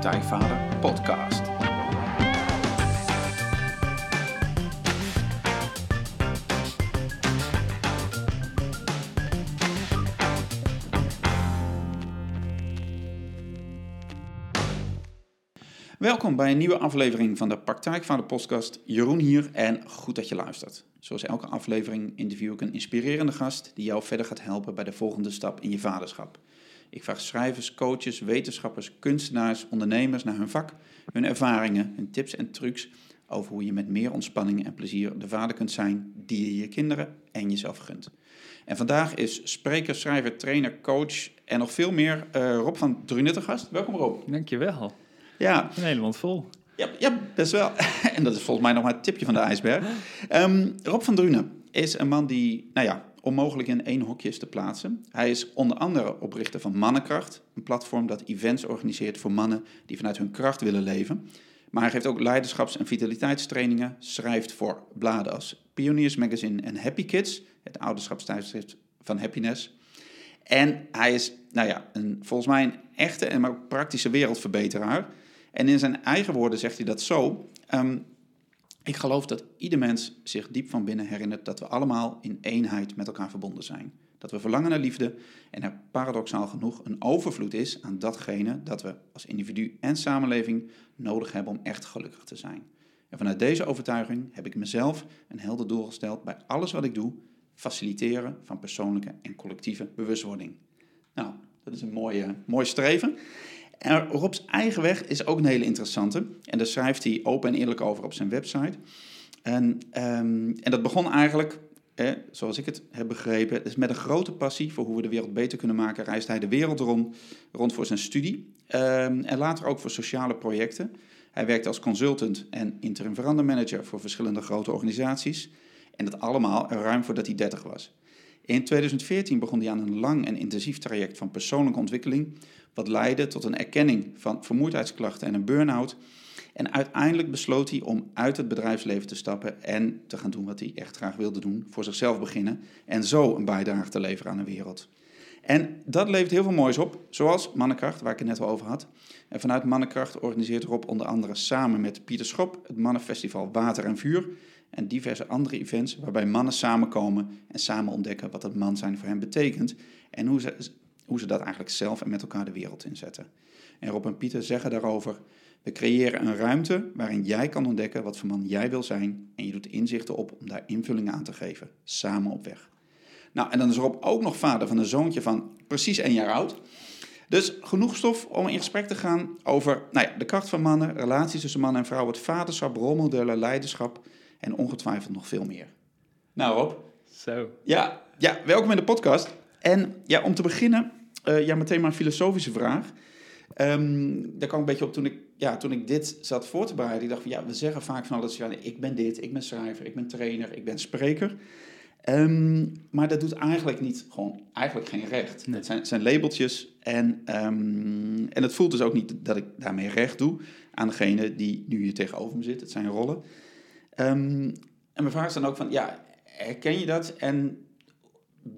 Praktijkvader Podcast. Welkom bij een nieuwe aflevering van de Praktijkvader Podcast. Jeroen hier en goed dat je luistert. Zoals elke aflevering interview ik een inspirerende gast die jou verder gaat helpen bij de volgende stap in je vaderschap. Ik vraag schrijvers, coaches, wetenschappers, kunstenaars, ondernemers naar hun vak, hun ervaringen, hun tips en trucs over hoe je met meer ontspanning en plezier de vader kunt zijn die je je kinderen en jezelf gunt. En vandaag is spreker, schrijver, trainer, coach en nog veel meer uh, Rob van Drunen te gast. Welkom Rob. Dankjewel. Ja. Een hele mond vol. Ja, ja, best wel. en dat is volgens mij nog maar het tipje van de ijsberg. Um, Rob van Drunen is een man die, nou ja, onmogelijk in één hokje te plaatsen. Hij is onder andere oprichter van Mannenkracht, een platform dat events organiseert voor mannen die vanuit hun kracht willen leven. Maar hij geeft ook leiderschaps- en vitaliteitstrainingen, schrijft voor bladen als Pioniers Magazine en Happy Kids, het ouderschapstijdschrift van Happiness. En hij is, nou ja, een, volgens mij een echte en maar ook praktische wereldverbeteraar. En in zijn eigen woorden zegt hij dat zo. Um, ik geloof dat ieder mens zich diep van binnen herinnert dat we allemaal in eenheid met elkaar verbonden zijn. Dat we verlangen naar liefde en er paradoxaal genoeg een overvloed is aan datgene dat we als individu en samenleving nodig hebben om echt gelukkig te zijn. En vanuit deze overtuiging heb ik mezelf een helder doel gesteld bij alles wat ik doe: faciliteren van persoonlijke en collectieve bewustwording. Nou, dat is een mooie, mooi streven. En Rob's eigen weg is ook een hele interessante. En daar schrijft hij open en eerlijk over op zijn website. En, um, en dat begon eigenlijk, zoals ik het heb begrepen, dus met een grote passie voor hoe we de wereld beter kunnen maken. Reist hij de wereld rond, rond voor zijn studie um, en later ook voor sociale projecten. Hij werkte als consultant en interim verandermanager voor verschillende grote organisaties. En dat allemaal ruim voordat hij 30 was. In 2014 begon hij aan een lang en intensief traject van persoonlijke ontwikkeling, wat leidde tot een erkenning van vermoeidheidsklachten en een burn-out. En uiteindelijk besloot hij om uit het bedrijfsleven te stappen en te gaan doen wat hij echt graag wilde doen, voor zichzelf beginnen en zo een bijdrage te leveren aan de wereld. En dat levert heel veel moois op, zoals Mannenkracht, waar ik het net al over had. En vanuit Mannenkracht organiseert Rob onder andere samen met Pieter Schop het Mannenfestival Water en Vuur en diverse andere events waarbij mannen samenkomen en samen ontdekken wat het man zijn voor hen betekent en hoe ze, hoe ze dat eigenlijk zelf en met elkaar de wereld inzetten. En Rob en Pieter zeggen daarover: We creëren een ruimte waarin jij kan ontdekken wat voor man jij wil zijn en je doet inzichten op om daar invulling aan te geven, samen op weg. Nou, en dan is Rob ook nog vader van een zoontje van precies één jaar oud. Dus genoeg stof om in gesprek te gaan over nou ja, de kracht van mannen, relaties tussen man en vrouw, het vaderschap, rolmodellen, leiderschap en ongetwijfeld nog veel meer. Nou Rob. Zo. Ja, ja welkom in de podcast. En ja, om te beginnen, uh, ja, meteen maar een filosofische vraag. Um, daar kwam een beetje op toen ik, ja, toen ik dit zat voor te bereiden. Ik dacht van ja, we zeggen vaak van alles, ja, ik ben dit, ik ben schrijver, ik ben trainer, ik ben spreker. Um, maar dat doet eigenlijk niet, gewoon eigenlijk geen recht. Nee. Het zijn, zijn labeltjes en, um, en het voelt dus ook niet dat ik daarmee recht doe aan degene die nu hier tegenover me zit. Het zijn rollen. Um, en mijn vraag is dan ook van, ja, herken je dat? En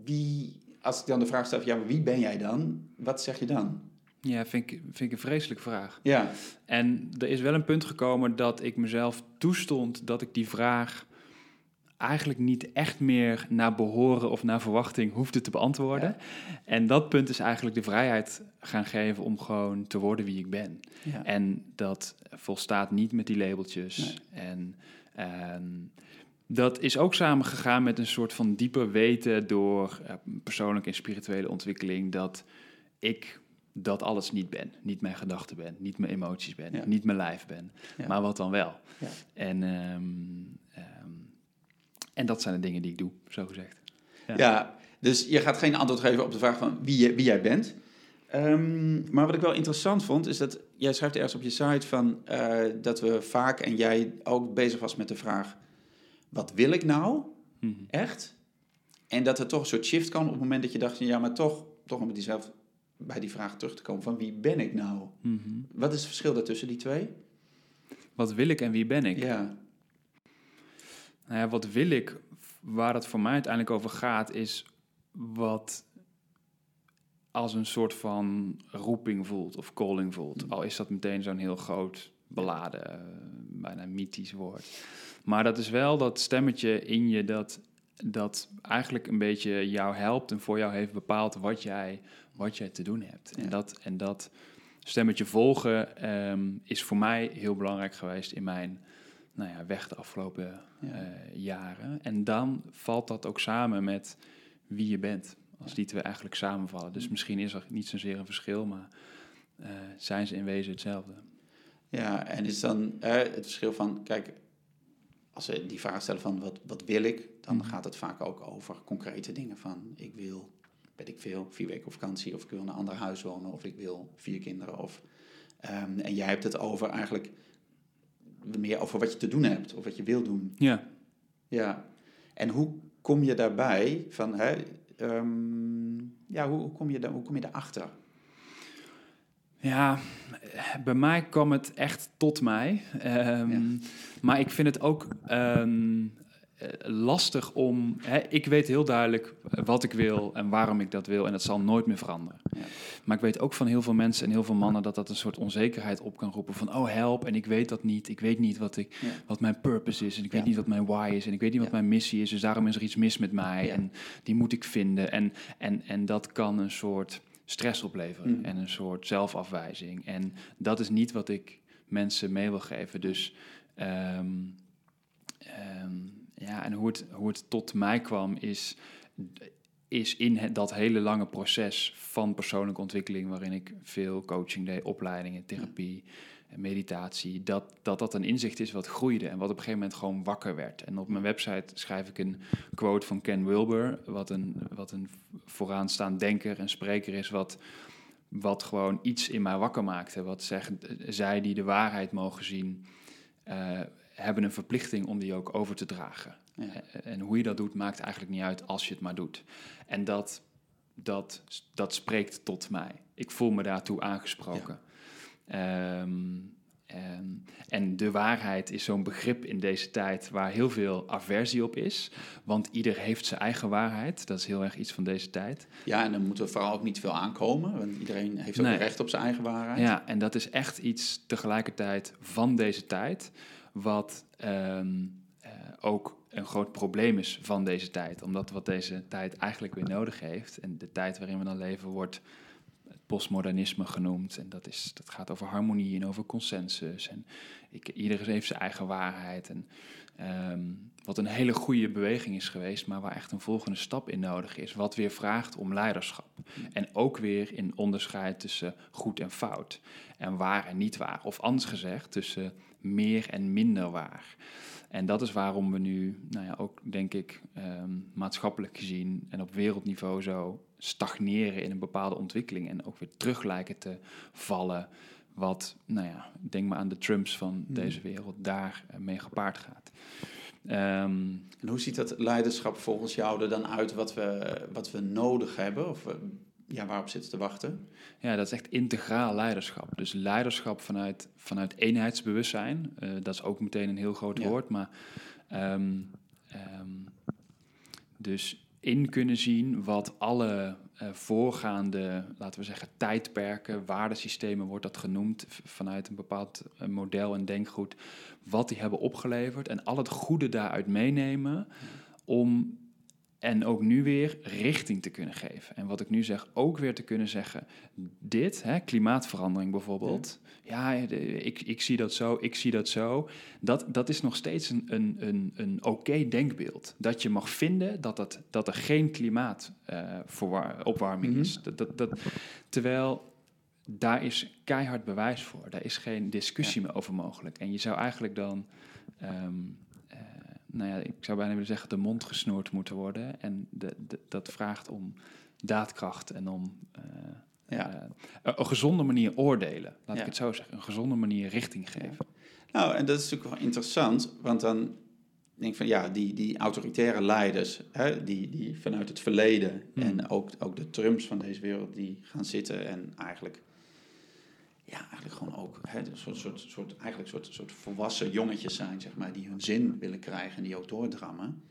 wie, als ik dan de vraag stel, ja, wie ben jij dan? Wat zeg je dan? Ja, vind ik, vind ik een vreselijke vraag. Ja. En er is wel een punt gekomen dat ik mezelf toestond dat ik die vraag eigenlijk niet echt meer naar behoren of naar verwachting hoefde te beantwoorden. Ja. En dat punt is eigenlijk de vrijheid gaan geven om gewoon te worden wie ik ben. Ja. En dat volstaat niet met die labeltjes. Nee. En um, dat is ook samengegaan met een soort van dieper weten door uh, persoonlijke en spirituele ontwikkeling dat ik dat alles niet ben. Niet mijn gedachten ben, niet mijn emoties ben, ja. niet mijn lijf ben. Ja. Maar wat dan wel? Ja. En, um, um, en dat zijn de dingen die ik doe, zo gezegd. Ja. dus je gaat geen antwoord geven op de vraag van wie, je, wie jij bent. Um, maar wat ik wel interessant vond, is dat jij schrijft ergens op je site van uh, dat we vaak en jij ook bezig was met de vraag: wat wil ik nou mm -hmm. echt? En dat er toch een soort shift kan op het moment dat je dacht: ja, maar toch, toch om die zelf bij die vraag terug te komen: van wie ben ik nou? Mm -hmm. Wat is het verschil daartussen die twee? Wat wil ik en wie ben ik? Ja. Nou ja, wat wil ik, waar het voor mij uiteindelijk over gaat, is wat als een soort van roeping voelt of calling voelt. Al is dat meteen zo'n heel groot, beladen, uh, bijna mythisch woord. Maar dat is wel dat stemmetje in je dat, dat eigenlijk een beetje jou helpt en voor jou heeft bepaald wat jij, wat jij te doen hebt. En, dat, en dat stemmetje volgen ehm, is voor mij heel belangrijk geweest in mijn nou ja, weg de afgelopen uh, jaren. En dan valt dat ook samen met wie je bent. Als die twee eigenlijk samenvallen. Dus misschien is er niet zozeer een verschil, maar uh, zijn ze in wezen hetzelfde. Ja, en is dan uh, het verschil van, kijk, als we die vraag stellen van wat, wat wil ik, dan mm. gaat het vaak ook over concrete dingen van ik wil, weet ik veel, vier weken op vakantie of ik wil in een ander huis wonen of ik wil vier kinderen. Of, um, en jij hebt het over eigenlijk meer over wat je te doen hebt of wat je wil doen. Ja. Ja. En hoe kom je daarbij van, hè, um, ja, hoe, hoe, kom je daar, hoe kom je daarachter? Ja, bij mij kwam het echt tot mij. Um, ja. Maar ik vind het ook um, lastig om. Hè, ik weet heel duidelijk wat ik wil en waarom ik dat wil, en dat zal nooit meer veranderen. Ja. Maar ik weet ook van heel veel mensen en heel veel mannen dat dat een soort onzekerheid op kan roepen: van oh help, en ik weet dat niet. Ik weet niet wat, ik, ja. wat mijn purpose is, en ik weet niet wat mijn why is, en ik weet niet wat mijn missie is. Dus daarom is er iets mis met mij, en die moet ik vinden. En, en, en dat kan een soort stress opleveren mm. en een soort zelfafwijzing. En dat is niet wat ik mensen mee wil geven. Dus. Um, um, ja, en hoe het, hoe het tot mij kwam is, is in het, dat hele lange proces van persoonlijke ontwikkeling, waarin ik veel coaching deed, opleidingen, therapie, meditatie, dat, dat dat een inzicht is wat groeide en wat op een gegeven moment gewoon wakker werd. En op mijn website schrijf ik een quote van Ken Wilber, wat een, wat een vooraanstaand denker en spreker is, wat, wat gewoon iets in mij wakker maakte. Wat zegt, zij die de waarheid mogen zien, uh, hebben een verplichting om die ook over te dragen. Ja. En hoe je dat doet, maakt eigenlijk niet uit als je het maar doet. En dat, dat, dat spreekt tot mij. Ik voel me daartoe aangesproken. Ja. Um, en, en, de waarheid is zo'n begrip in deze tijd waar heel veel aversie op is. Want ieder heeft zijn eigen waarheid. Dat is heel erg iets van deze tijd. Ja, en dan moeten we vooral ook niet veel aankomen. Want iedereen heeft ook nee. recht op zijn eigen waarheid. Ja, en dat is echt iets tegelijkertijd van deze tijd wat um, uh, ook een groot probleem is van deze tijd. Omdat wat deze tijd eigenlijk weer nodig heeft, en de tijd waarin we dan leven, wordt postmodernisme genoemd. En dat, is, dat gaat over harmonie en over consensus. En ik, iedereen heeft zijn eigen waarheid. En um, wat een hele goede beweging is geweest, maar waar echt een volgende stap in nodig is. Wat weer vraagt om leiderschap. En ook weer in onderscheid tussen goed en fout. En waar en niet waar. Of anders gezegd, tussen meer en minder waar. En dat is waarom we nu, nou ja, ook denk ik um, maatschappelijk gezien en op wereldniveau zo stagneren in een bepaalde ontwikkeling en ook weer terug lijken te vallen. Wat, nou ja, denk maar aan de Trumps van hmm. deze wereld, daar mee gepaard gaat. Um, en hoe ziet dat leiderschap volgens jou er dan uit wat we, wat we nodig hebben? Of ja, waarop zitten te wachten? Ja, dat is echt integraal leiderschap. Dus leiderschap vanuit, vanuit eenheidsbewustzijn. Uh, dat is ook meteen een heel groot ja. woord. Maar um, um, dus in kunnen zien wat alle uh, voorgaande, laten we zeggen, tijdperken, waardesystemen wordt dat genoemd, vanuit een bepaald uh, model en denkgoed, wat die hebben opgeleverd en al het goede daaruit meenemen om en ook nu weer richting te kunnen geven. En wat ik nu zeg, ook weer te kunnen zeggen: dit, hè, klimaatverandering bijvoorbeeld. Ja, ja ik, ik zie dat zo, ik zie dat zo. Dat, dat is nog steeds een, een, een, een oké denkbeeld. Dat je mag vinden dat, dat, dat er geen klimaatopwarming uh, mm -hmm. is. Dat, dat, dat, terwijl daar is keihard bewijs voor. Daar is geen discussie ja. meer over mogelijk. En je zou eigenlijk dan. Um, nou ja, ik zou bijna willen zeggen, de mond gesnoerd moeten worden. En de, de, dat vraagt om daadkracht en om uh, ja. uh, een gezonde manier oordelen. Laat ja. ik het zo zeggen. Een gezonde manier richting geven. Nou, en dat is natuurlijk wel interessant, want dan denk ik van ja, die, die autoritaire leiders, hè, die, die vanuit het verleden hmm. en ook, ook de Trumps van deze wereld, die gaan zitten en eigenlijk ja, eigenlijk gewoon ook hè, een soort, soort, soort, eigenlijk soort, soort volwassen jongetjes zijn, zeg maar, die hun zin willen krijgen en die ook doordrammen.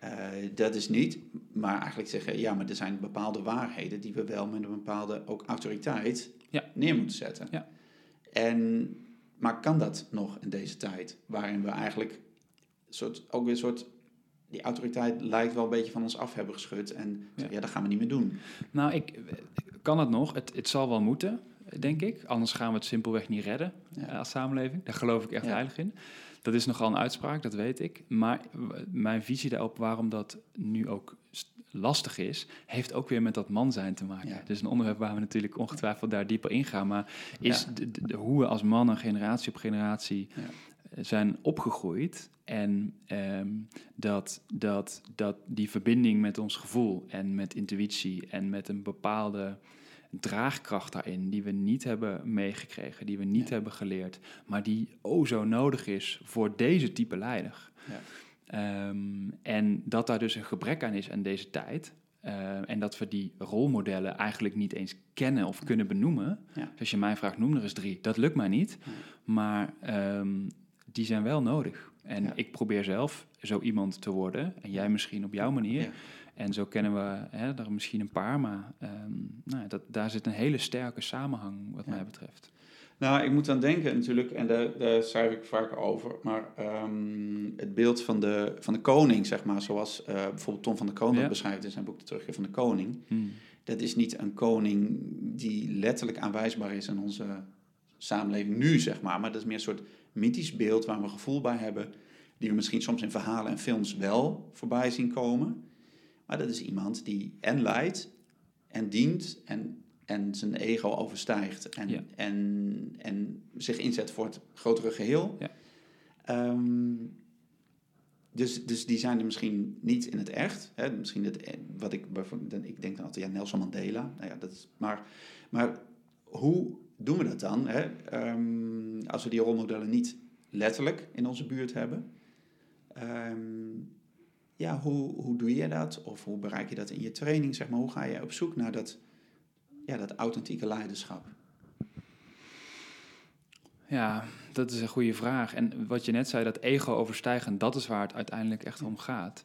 Eh, dat is niet, maar eigenlijk zeggen, ja, maar er zijn bepaalde waarheden die we wel met een bepaalde ook autoriteit Ja. neer moeten zetten. Ja. En, maar kan dat nog in deze tijd, waarin we eigenlijk soort, ook weer een soort, die autoriteit lijkt wel een beetje van ons af hebben geschud en Ja. ja, dat gaan we niet meer doen. Nou, ik kan het nog. Het, het zal wel moeten, denk ik. Anders gaan we het simpelweg niet redden Ja. eh, als samenleving. Daar geloof ik echt Ja. heilig in. Dat is nogal een uitspraak, dat weet ik. Maar mijn visie daarop, waarom dat nu ook st- lastig is, heeft ook weer met dat man zijn te maken. Ja. Dus een onderwerp waar we natuurlijk ongetwijfeld daar dieper in gaan. Maar is de, de- hoe we als mannen generatie op generatie eh, zijn opgegroeid. En ehm, dat, dat, dat die verbinding met ons gevoel en met intuïtie en met een bepaalde draagkracht daarin, die we niet hebben meegekregen, die we niet Ja. hebben geleerd, maar die o zo nodig is voor deze type leider. Ja. Ehm, en dat daar dus een gebrek aan is aan deze tijd. eh, en dat we die rolmodellen eigenlijk niet eens kennen of kunnen benoemen. Ja. Dus als je mij vraagt, noem er eens drie. Dat lukt mij niet. Maar ehm, die zijn wel nodig. En ik probeer zelf zo iemand te worden. En jij misschien op jouw manier. En zo kennen we hè, er misschien een paar. Maar ehm, nou, dat, daar zit een hele sterke samenhang wat Ja. mij betreft. Nou, ik moet aan denken natuurlijk, en daar, daar schrijf ik vaak over, maar ehm, het beeld van de, van de koning, zeg maar, zoals eh, bijvoorbeeld Tom van der Ja. beschrijft in zijn boek De Terugkeer van de Koning. Hmm. Dat is niet een koning die letterlijk aanwijsbaar is in onze samenleving nu, zeg maar, maar dat is meer een soort mythisch beeld waar we gevoel bij hebben, die we misschien soms in verhalen en films wel voorbij zien komen. Maar dat is iemand die en leidt en dient en, en zijn ego overstijgt en, Ja. en, en zich inzet voor het grotere geheel. Ja. Ehm, dus, dus die zijn er misschien niet in het echt. Hè? Misschien het, wat ik, ik denk dan altijd, ja, Nelson Mandela. Nou ja, dat is, maar, maar hoe doen we dat dan? Hè? Ehm, als we die rolmodellen niet letterlijk in onze buurt hebben. Ehm, ja, hoe, hoe doe je dat? Of hoe bereik je dat in je training? Zeg maar, hoe ga je op zoek naar dat, ja, dat authentieke leiderschap? Ja, dat is een goede vraag. En wat je net zei, dat ego overstijgen, dat is waar het uiteindelijk echt om gaat.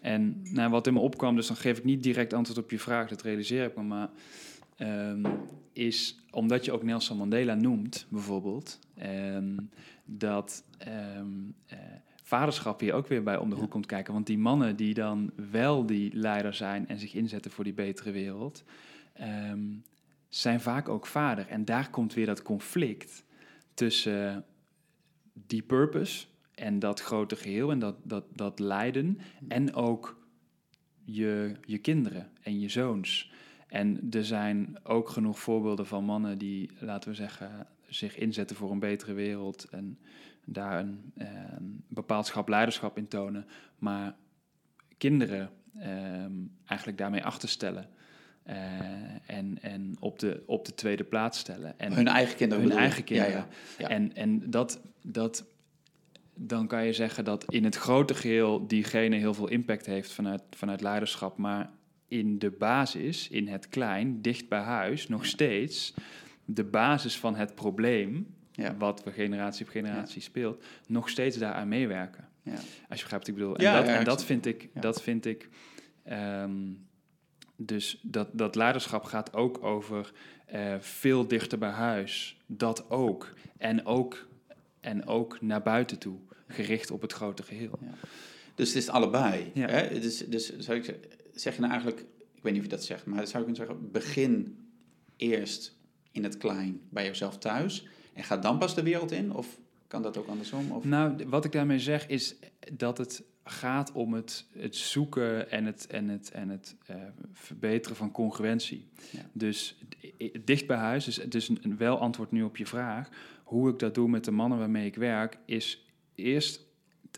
En nou, wat in me opkwam, dus dan geef ik niet direct antwoord op je vraag, dat realiseer ik me, maar ehm, is omdat je ook Nelson Mandela noemt, bijvoorbeeld, ehm, dat ehm, eh, vaderschap hier ook weer bij om de hoek komt kijken. Want die mannen die dan wel die leider zijn en zich inzetten voor die betere wereld, ehm, zijn vaak ook vader. En daar komt weer dat conflict tussen die purpose en dat grote geheel en dat, dat, dat lijden en ook je, je kinderen en je zoons. En er zijn ook genoeg voorbeelden van mannen die, laten we zeggen, zich inzetten voor een betere wereld en daar een, eh, bepaald schap leiderschap in tonen, maar kinderen ehm, eigenlijk daarmee achterstellen. eh, en en op, de, op de tweede plaats stellen. En hun eigen kinderen. hun eigen kinderen. Ja, ja. Ja. En, en dat, dat, dan kan je zeggen dat in het grote geheel diegene heel veel impact heeft vanuit, vanuit leiderschap. Maar in de basis, in het klein, dicht bij huis, nog steeds de basis van het probleem, Ja. wat we generatie op generatie speelt, nog steeds daaraan meewerken. Ja. Als je begrijpt wat ik bedoel. Ja, en dat, ja, en dat vind ik, ja. dat vind ik dus dat, dat leiderschap gaat ook over eh, veel dichter bij huis. Dat ook. En ook, en ook naar buiten toe. Gericht op het grote geheel. Dus het is allebei. Ja. Hè? Dus, dus zou ik zeggen, zeg je nou eigenlijk, ik weet niet of je dat zegt, maar zou ik kunnen zeggen, begin eerst in het klein bij jezelf thuis en ga dan pas de wereld in? Of kan dat ook andersom? Of? Nou, wat ik daarmee zeg is dat het gaat om het, het zoeken en het, en het, en het eh, verbeteren van congruentie. Ja. Dus dicht bij huis, dus, dus een, een wel antwoord nu op je vraag. Hoe ik dat doe met de mannen waarmee ik werk, is eerst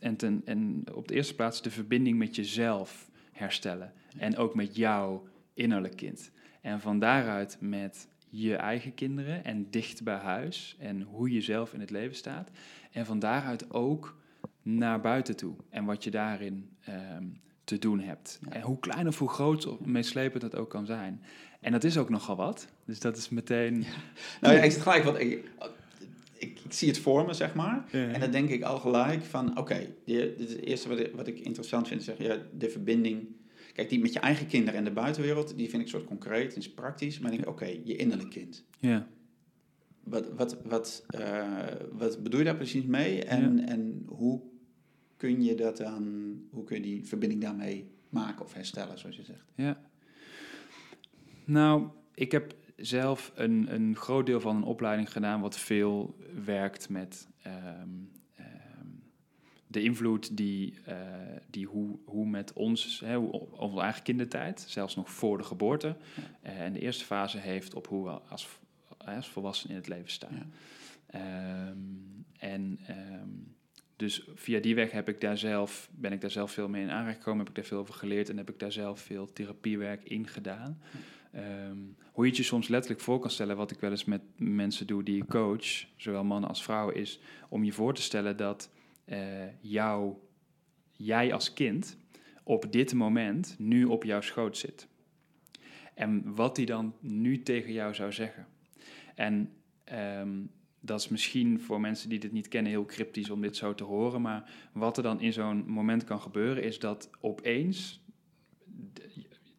en, ten, en op de eerste plaats de verbinding met jezelf herstellen. En ook met jouw innerlijk kind. En van daaruit met je eigen kinderen en dicht bij huis en hoe je zelf in het leven staat. En van daaruit ook naar buiten toe en wat je daarin ehm, te doen hebt. Ja. En hoe klein of hoe groot of meeslepend dat ook kan zijn. En dat is ook nogal wat. Dus dat is meteen... Nou ja, ik zit gelijk, want ik, ik, zie het voor me, zeg maar. Ja. En dan denk ik al gelijk van, oké, dit is het eerste wat ik, wat ik interessant vind, is zeg, ja, de verbinding. Kijk, die met je eigen kinderen en de buitenwereld, die vind ik soort concreet en is praktisch. Maar ik denk, oké, je innerlijk kind. Ja. Wat, wat, wat, eh, wat bedoel je daar precies mee? En, en hoe kun je dat dan, hoe kun je die verbinding daarmee maken of herstellen, zoals je zegt? Ja. Nou, ik heb zelf een, een groot deel van een opleiding gedaan wat veel werkt met ehm, de invloed die, eh, die hoe, hoe met ons, hè, hoe, op onze eigen kindertijd, zelfs nog voor de geboorte, eh, en de eerste fase heeft op hoe we als, als volwassenen in het leven staan. Ja. Ehm, en ehm, dus via die weg heb ik daar zelf, ben ik daar zelf veel mee in aanraking gekomen, heb ik daar veel over geleerd en heb ik daar zelf veel therapiewerk in gedaan. Ehm, hoe je het je soms letterlijk voor kan stellen, wat ik wel eens met mensen doe die ik coach, zowel mannen als vrouwen, is om je voor te stellen dat eh, jou, jij als kind op dit moment nu op jouw schoot zit. En wat die dan nu tegen jou zou zeggen. En ehm, dat is misschien voor mensen die dit niet kennen heel cryptisch om dit zo te horen. Maar wat er dan in zo'n moment kan gebeuren is dat opeens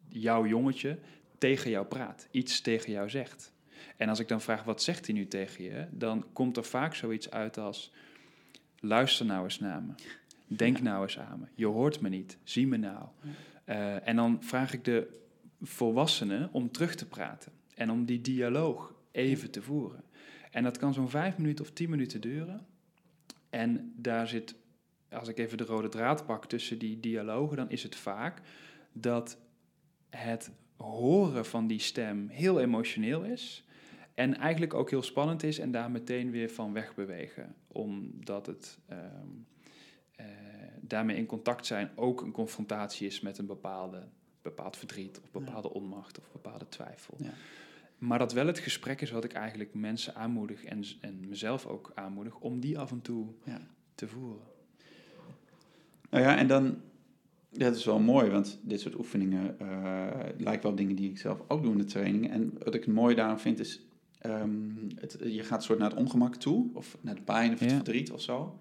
jouw jongetje tegen jou praat. Iets tegen jou zegt. En als ik dan vraag wat zegt hij nu tegen je, dan komt er vaak zoiets uit als luister nou eens naar me. Denk nou eens aan me. Je hoort me niet. Zie me nou. Eh, en dan vraag ik de volwassenen om terug te praten. En om die dialoog even te voeren. En dat kan zo'n vijf minuten of tien minuten duren. En daar zit, als ik even de rode draad pak tussen die dialogen, dan is het vaak dat het horen van die stem heel emotioneel is. En eigenlijk ook heel spannend is en daar meteen weer van wegbewegen. Omdat het ehm, eh, daarmee in contact zijn ook een confrontatie is met een bepaalde, bepaald verdriet of bepaalde onmacht of bepaalde twijfel. Ja. Maar dat wel het gesprek is wat ik eigenlijk mensen aanmoedig en, en mezelf ook aanmoedig om die af en toe Ja. te voeren. Nou ja, en dan, dat is wel mooi, want dit soort oefeningen eh lijken wel dingen die ik zelf ook doe in de training. En wat ik mooi daaraan vind is, ehm, het, je gaat soort naar het ongemak toe, of naar de pijn of het Ja. verdriet of zo.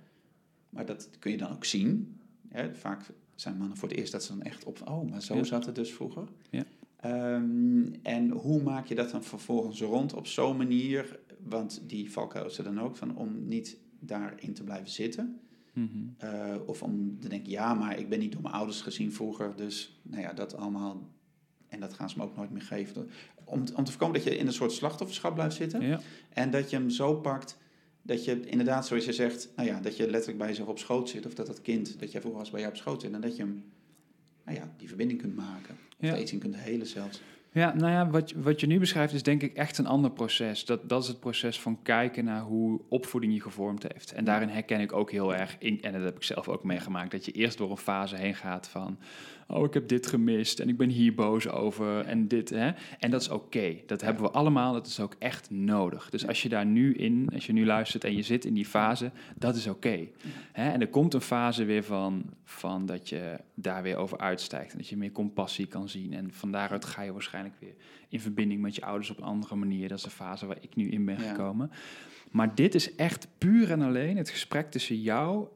Maar dat kun je dan ook zien. Hè? Vaak zijn mannen voor het eerst dat ze dan echt op, oh, maar zo Ja. zat het dus vroeger. Ja. Ehm, en hoe maak je dat dan vervolgens rond op zo'n manier, want die valkuil is er dan ook van, om niet daarin te blijven zitten. Mhm. Uh, of om te denken, ja, maar ik ben niet door mijn ouders gezien vroeger, dus nou ja, dat allemaal. En dat gaan ze me ook nooit meer geven. Om, om te voorkomen dat je in een soort slachtofferschap blijft zitten. Ja. En dat je hem zo pakt dat je inderdaad, zoals je zegt, nou ja, dat je letterlijk bij jezelf op schoot zit. Of dat dat kind dat jij vroeger was bij jou op schoot zit. En dat je hem, nou ja, die verbinding kunt maken. Of Ja. iets in kunt helen zelfs. Ja, nou ja, wat, je- wat je nu beschrijft is denk ik echt een ander proces. Dat, dat is het proces van kijken naar hoe opvoeding je gevormd heeft. En daarin herken ik ook heel erg, in, en dat heb ik zelf ook meegemaakt, dat je eerst door een fase heen gaat van, oh ik heb dit gemist en ik ben hier boos over en dit. Hè? En dat is oké, dat hebben we allemaal, dat is ook echt nodig. Dus als je daar nu in, als je nu luistert en je zit in die fase, dat is oké. En er komt een fase weer van, van dat je daar weer over uitstijgt en dat je meer compassie kan zien. En van daaruit ga je waarschijnlijk weer in verbinding met je ouders op een andere manier. Dat is de fase waar ik nu in ben Ja. gekomen. Maar dit is echt puur en alleen het gesprek tussen jou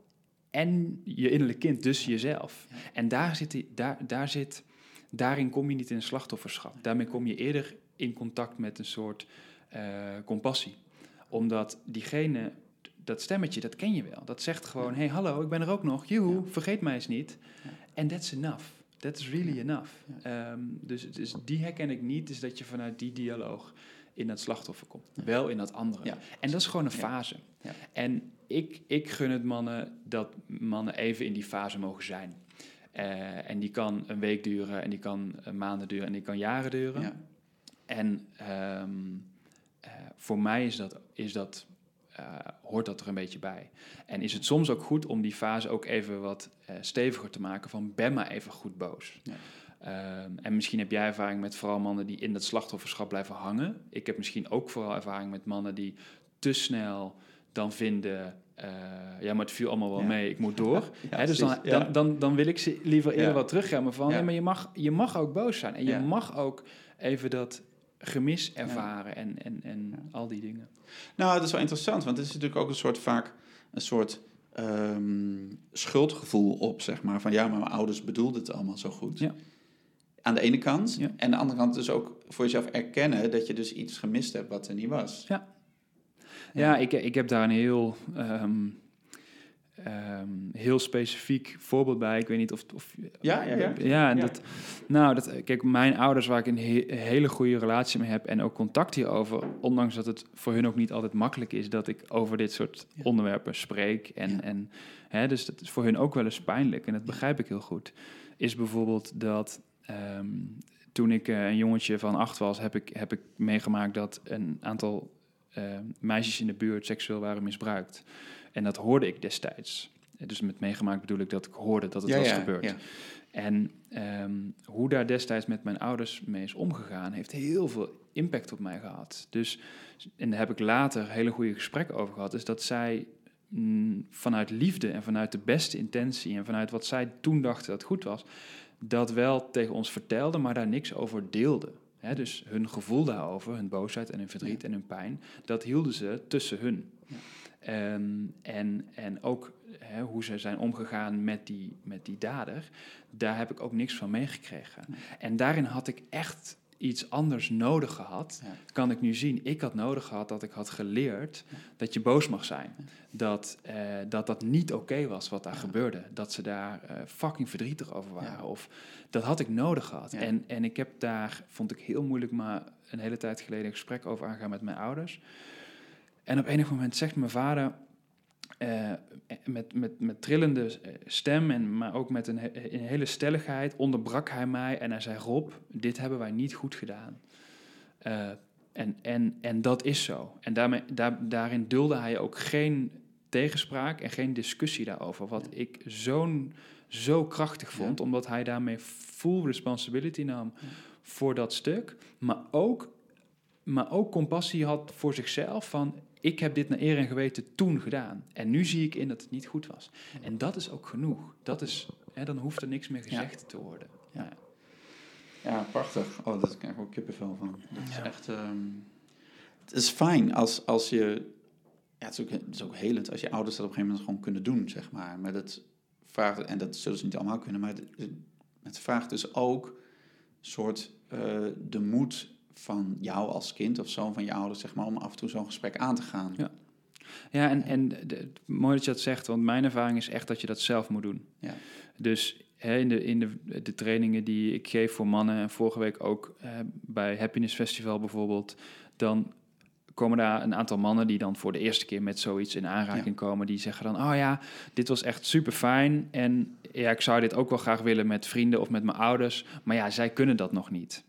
en je innerlijk kind, dus jezelf. Ja. En daar zit, daar, daar zit, daarin kom je niet in een slachtofferschap. Daarmee kom je eerder in contact met een soort eh, compassie. Omdat diegene, dat stemmetje, dat ken je wel. Dat zegt gewoon, hey, hallo, ik ben er ook nog. Joehoe, Ja. vergeet mij eens niet. En that's enough. That's really enough. Ehm, dus, dus die herken ik niet, dus dat je vanuit die dialoog in dat slachtoffer komt. Wel in dat andere. En dat is gewoon een fase. Ja. En ik, ik gun het mannen dat mannen even in die fase mogen zijn. Eh, en die kan een week duren, en die kan eh, maanden duren, en die kan jaren duren. Ja. En ehm, eh, voor mij is dat, is dat, hoort dat er een beetje bij. En is het soms ook goed om die fase ook even wat steviger te maken van ben maar even goed boos. Ja. Ehm, en misschien heb jij ervaring met vooral mannen die in dat slachtofferschap blijven hangen. Ik heb misschien ook vooral ervaring met mannen die te snel dan vinden... eh, ja, maar het viel allemaal wel Ja. mee, ik moet door. Ja, dus dan, dan, dan, dan wil ik ze liever eerder wat terugremmen van... Ja. Ja. maar je mag, je mag ook boos zijn. En je mag ook even dat gemis ervaren. En, en, en al die dingen. Nou, dat is wel interessant, want het is natuurlijk ook een soort vaak een soort ehm, schuldgevoel op, zeg maar. Van ja, maar mijn ouders bedoelden het allemaal zo goed. Ja. Aan de ene kant. Ja. En aan de andere kant dus ook voor jezelf erkennen dat je dus iets gemist hebt wat er niet was. Ja. Ja, ik, ik heb daar een heel, ehm, ehm, heel specifiek voorbeeld bij. Ik weet niet of... of Ja, ja, ja. Ja, en Ja. Dat, nou, dat, kijk, mijn ouders waar ik een he- hele goede relatie mee heb en ook contact hierover, ondanks dat het voor hun ook niet altijd makkelijk is dat ik over dit soort Ja. onderwerpen spreek. En, Ja. en hè, dus dat is voor hun ook wel eens pijnlijk en dat begrijp ik heel goed. Is bijvoorbeeld dat ehm, toen ik eh, een jongetje van acht was, heb ik, heb ik meegemaakt dat een aantal meisjes in de buurt seksueel waren misbruikt. En dat hoorde ik destijds. Dus met meegemaakt bedoel ik dat ik hoorde dat het ja, was ja, gebeurd. ja. En ehm, hoe daar destijds met mijn ouders mee is omgegaan, heeft heel veel impact op mij gehad. Dus, en daar heb ik later hele goede gesprekken over gehad, is dat zij mm, vanuit liefde en vanuit de beste intentie en vanuit wat zij toen dachten dat goed was, dat wel tegen ons vertelden, maar daar niks over deelden. Hè, dus hun gevoel daarover, hun boosheid en hun verdriet en hun pijn, dat hielden ze tussen hun. Ja. Ehm, en, en ook hè, hoe ze zijn omgegaan met die, met die dader, daar heb ik ook niks van meegekregen. En daarin had ik echt iets anders nodig gehad. Ja. Kan ik nu zien. Ik had nodig gehad dat ik had geleerd Ja. dat je boos mag zijn. Dat, eh, dat dat niet oké was wat daar Ja. gebeurde. Dat ze daar eh, fucking verdrietig over waren. Of dat had ik nodig gehad. En, en ik heb daar, vond ik heel moeilijk, maar een hele tijd geleden een gesprek over aangaan met mijn ouders. En op enig moment zegt mijn vader, eh, met, met, met trillende eh, stem, en, maar ook met een, he- een hele stelligheid, onderbrak hij mij en hij zei: Rob, dit hebben wij niet goed gedaan. Eh, en, en, en dat is zo. En daarmee, daar, daarin dulde hij ook geen tegenspraak en geen discussie daarover. Wat ik zo'n, zo krachtig vond, omdat hij daarmee full responsibility nam Ja. voor dat stuk. Maar ook, maar ook compassie had voor zichzelf van... ik heb dit naar eer en geweten toen gedaan. En nu zie ik in dat het niet goed was. En dat is ook genoeg. Dat is, hè, dan hoeft er niks meer gezegd te worden. Ja. Ja, prachtig. Oh, daar krijg ik ook kippenvel van. Dat is Ja. echt... ehm, het is fijn als, als je... Ja, het is, ook, het is ook helend als je ouders dat op een gegeven moment gewoon kunnen doen, zeg maar. Maar dat vraagt... En dat zullen ze niet allemaal kunnen, maar het, het vraagt dus ook soort eh, de moed van jou als kind of zoon van je ouders, zeg maar, om af en toe zo'n gesprek aan te gaan. Ja. Ja, en, en de- de- mooi dat je dat zegt, want mijn ervaring is echt dat je dat zelf moet doen. Ja. Dus hè, in, de, in de, de trainingen die ik geef voor mannen, en vorige week ook eh, bij Happiness Festival bijvoorbeeld, dan komen daar een aantal mannen die dan voor de eerste keer met zoiets in aanraking komen. Die zeggen dan, oh ja, dit was echt super fijn. En ja, ik zou dit ook wel graag willen met vrienden of met mijn ouders. Maar ja, zij kunnen dat nog niet.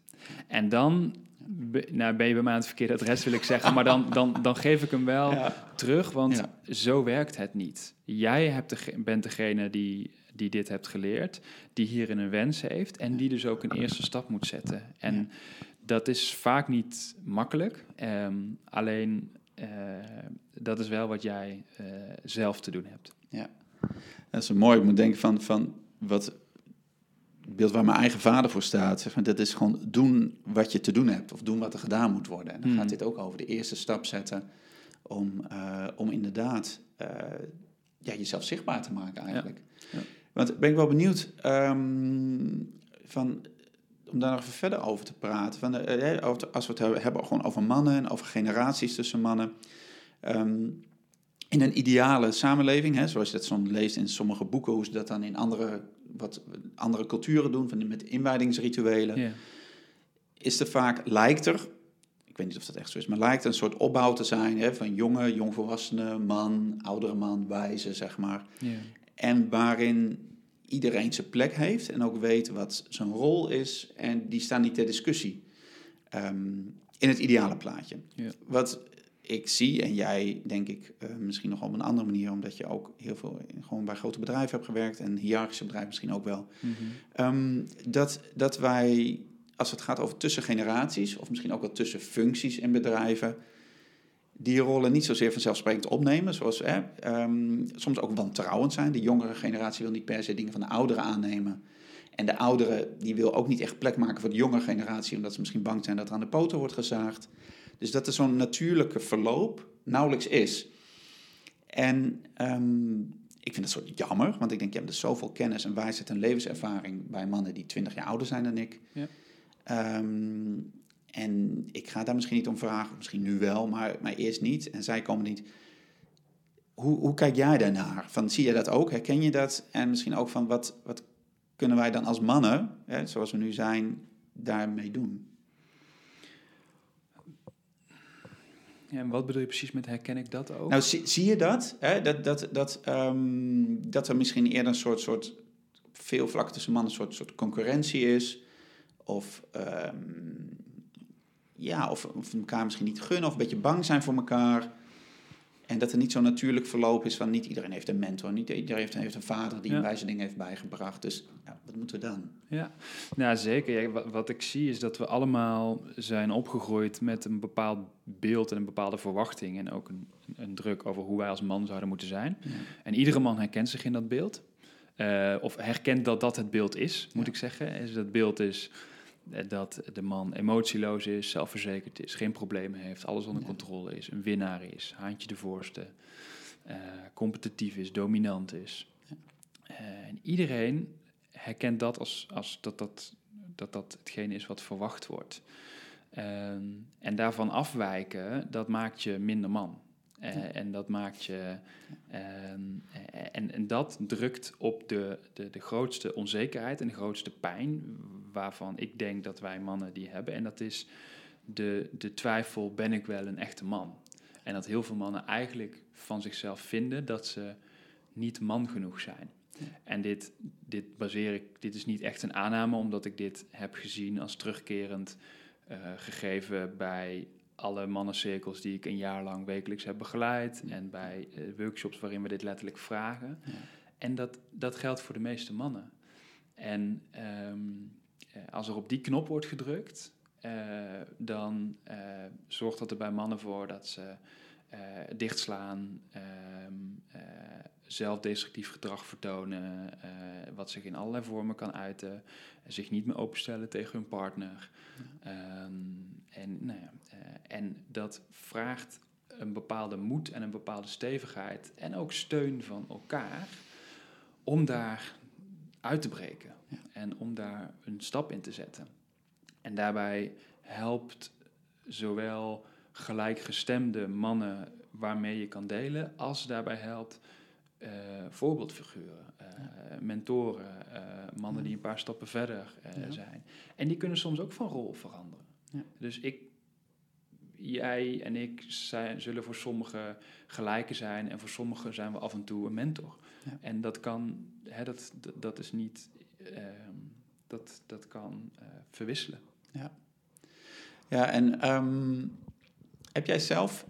En dan be- nou, ben je bij mij aan het verkeerde adres, wil ik zeggen. Maar dan, dan, dan geef ik hem wel Ja. terug, want Ja. zo werkt het niet. Jij hebt de, bent degene die, die dit hebt geleerd, die hierin een wens heeft en die dus ook een eerste stap moet zetten. En Ja. dat is vaak niet makkelijk, ehm, alleen eh, dat is wel wat jij eh, zelf te doen hebt. Dat is mooi. Ik moet denken van, van wat beeld waar mijn eigen vader voor staat. Zeg maar, dat is gewoon doen wat je te doen hebt. Of doen wat er gedaan moet worden. En dan Hmm. gaat dit ook over de eerste stap zetten. Om, eh, om inderdaad eh, ja, jezelf zichtbaar te maken eigenlijk. Ja. Want ben ik wel benieuwd ehm, van, om daar nog even verder over te praten. Van, eh, als we het hebben, gewoon over mannen en over generaties tussen mannen. Ehm, in een ideale samenleving, hè, zoals je dat soms leest in sommige boeken, hoe ze dat dan in andere, wat, andere culturen doen, van, met inwijdingsrituelen, is er vaak, lijkt er, ik weet niet of dat echt zo is, maar lijkt een soort opbouw te zijn hè, van jonge, jongvolwassene, man, oudere man, wijze, zeg maar. En waarin iedereen zijn plek heeft en ook weet wat zijn rol is. En die staan niet ter discussie ehm, in het ideale plaatje. Ja. Wat ik zie, en jij denk ik eh, misschien nog op een andere manier, omdat je ook heel veel gewoon bij grote bedrijven hebt gewerkt en hiërarchische bedrijven misschien ook wel. Mhm. Ehm, dat, dat wij, als het gaat over tussen generaties, of misschien ook wel tussen functies in bedrijven, die rollen niet zozeer vanzelfsprekend opnemen, zoals hè, ehm, soms ook wantrouwend zijn. De jongere generatie wil niet per se dingen van de ouderen aannemen. En de ouderen die wil ook niet echt plek maken voor de jongere generatie, omdat ze misschien bang zijn dat er aan de poten wordt gezaagd. Dus dat er zo'n natuurlijke verloop nauwelijks is. En um, ik vind het soort jammer, want ik denk, je hebt dus zoveel kennis en wijsheid en levenservaring bij mannen die 20 jaar ouder zijn dan ik. Ja. Ehm, en ik ga daar misschien niet om vragen, misschien nu wel, maar, maar eerst niet. En zij komen niet. Hoe, hoe kijk jij daarnaar? Van, zie je dat ook? Herken je dat? En misschien ook van wat, wat kunnen wij dan als mannen, hè, zoals we nu zijn, daarmee doen? En wat bedoel je precies met herken ik dat ook? Nou, zie, je dat? Hè? Dat, dat, dat, um, dat er misschien eerder een soort, soort veel vlak tussen mannen een soort, soort concurrentie is. Of, um, ja, of, of elkaar misschien niet gunnen of een beetje bang zijn voor elkaar. En dat er niet zo'n natuurlijk verloop is van niet iedereen heeft een mentor, niet iedereen heeft, heeft een vader die ja. een wijze dingen heeft bijgebracht. Dus ja, wat moeten we dan? Ja, nou zeker. Ja, wat, wat, ik zie is dat we allemaal zijn opgegroeid met een bepaald beeld en een bepaalde verwachting en ook een, een druk over hoe wij als man zouden moeten zijn. En iedere man herkent zich in dat beeld. Uh, of herkent dat dat het beeld is, moet ik zeggen. Dus dat beeld is eh, dat de man emotieloos is, zelfverzekerd is, geen problemen heeft, alles onder controle is, een winnaar is, handje de voorste, uh, competitief is, dominant is. Ja. Uh, en iedereen herkent dat als, als dat, dat, dat dat hetgeen is wat verwacht wordt. Uh, en daarvan afwijken, dat maakt je minder man. En dat maakt je. Ehm, en, en dat drukt op de, de, de grootste onzekerheid en de grootste pijn. Waarvan ik denk dat wij mannen die hebben. En dat is de, de twijfel: ben ik wel een echte man? En dat heel veel mannen eigenlijk van zichzelf vinden dat ze niet man genoeg zijn. En dit, dit baseer ik, dit is niet echt een aanname, omdat ik dit heb gezien als terugkerend uh, gegeven bij alle mannencirkels die ik een jaar lang wekelijks heb begeleid. En bij uh, workshops waarin we dit letterlijk vragen. Ja. En dat, dat geldt voor de meeste mannen. En um, als er op die knop wordt gedrukt, uh, dan zorgt dat er bij mannen voor dat ze dichtslaan, um, zelfdestructief gedrag vertonen, wat zich in allerlei vormen kan uiten, zich niet meer openstellen tegen hun partner. Ja. Um, en, nou ja, en dat vraagt een bepaalde moed en een bepaalde stevigheid en ook steun van elkaar om daar uit te breken ja. en om daar een stap in te zetten. En daarbij helpt zowel gelijkgestemde mannen waarmee je kan delen, als daarbij helpt uh, voorbeeldfiguren, uh, mentoren, uh, mannen die een paar stappen verder ja. zijn. En die kunnen soms ook van rol veranderen. Ja. Dus ik, jij en ik zijn, zullen voor sommigen gelijken zijn en voor sommigen zijn we af en toe een mentor. En dat kan, hè, dat, dat, is niet, dat, dat kan verwisselen. Ja, ja en um, heb jij zelf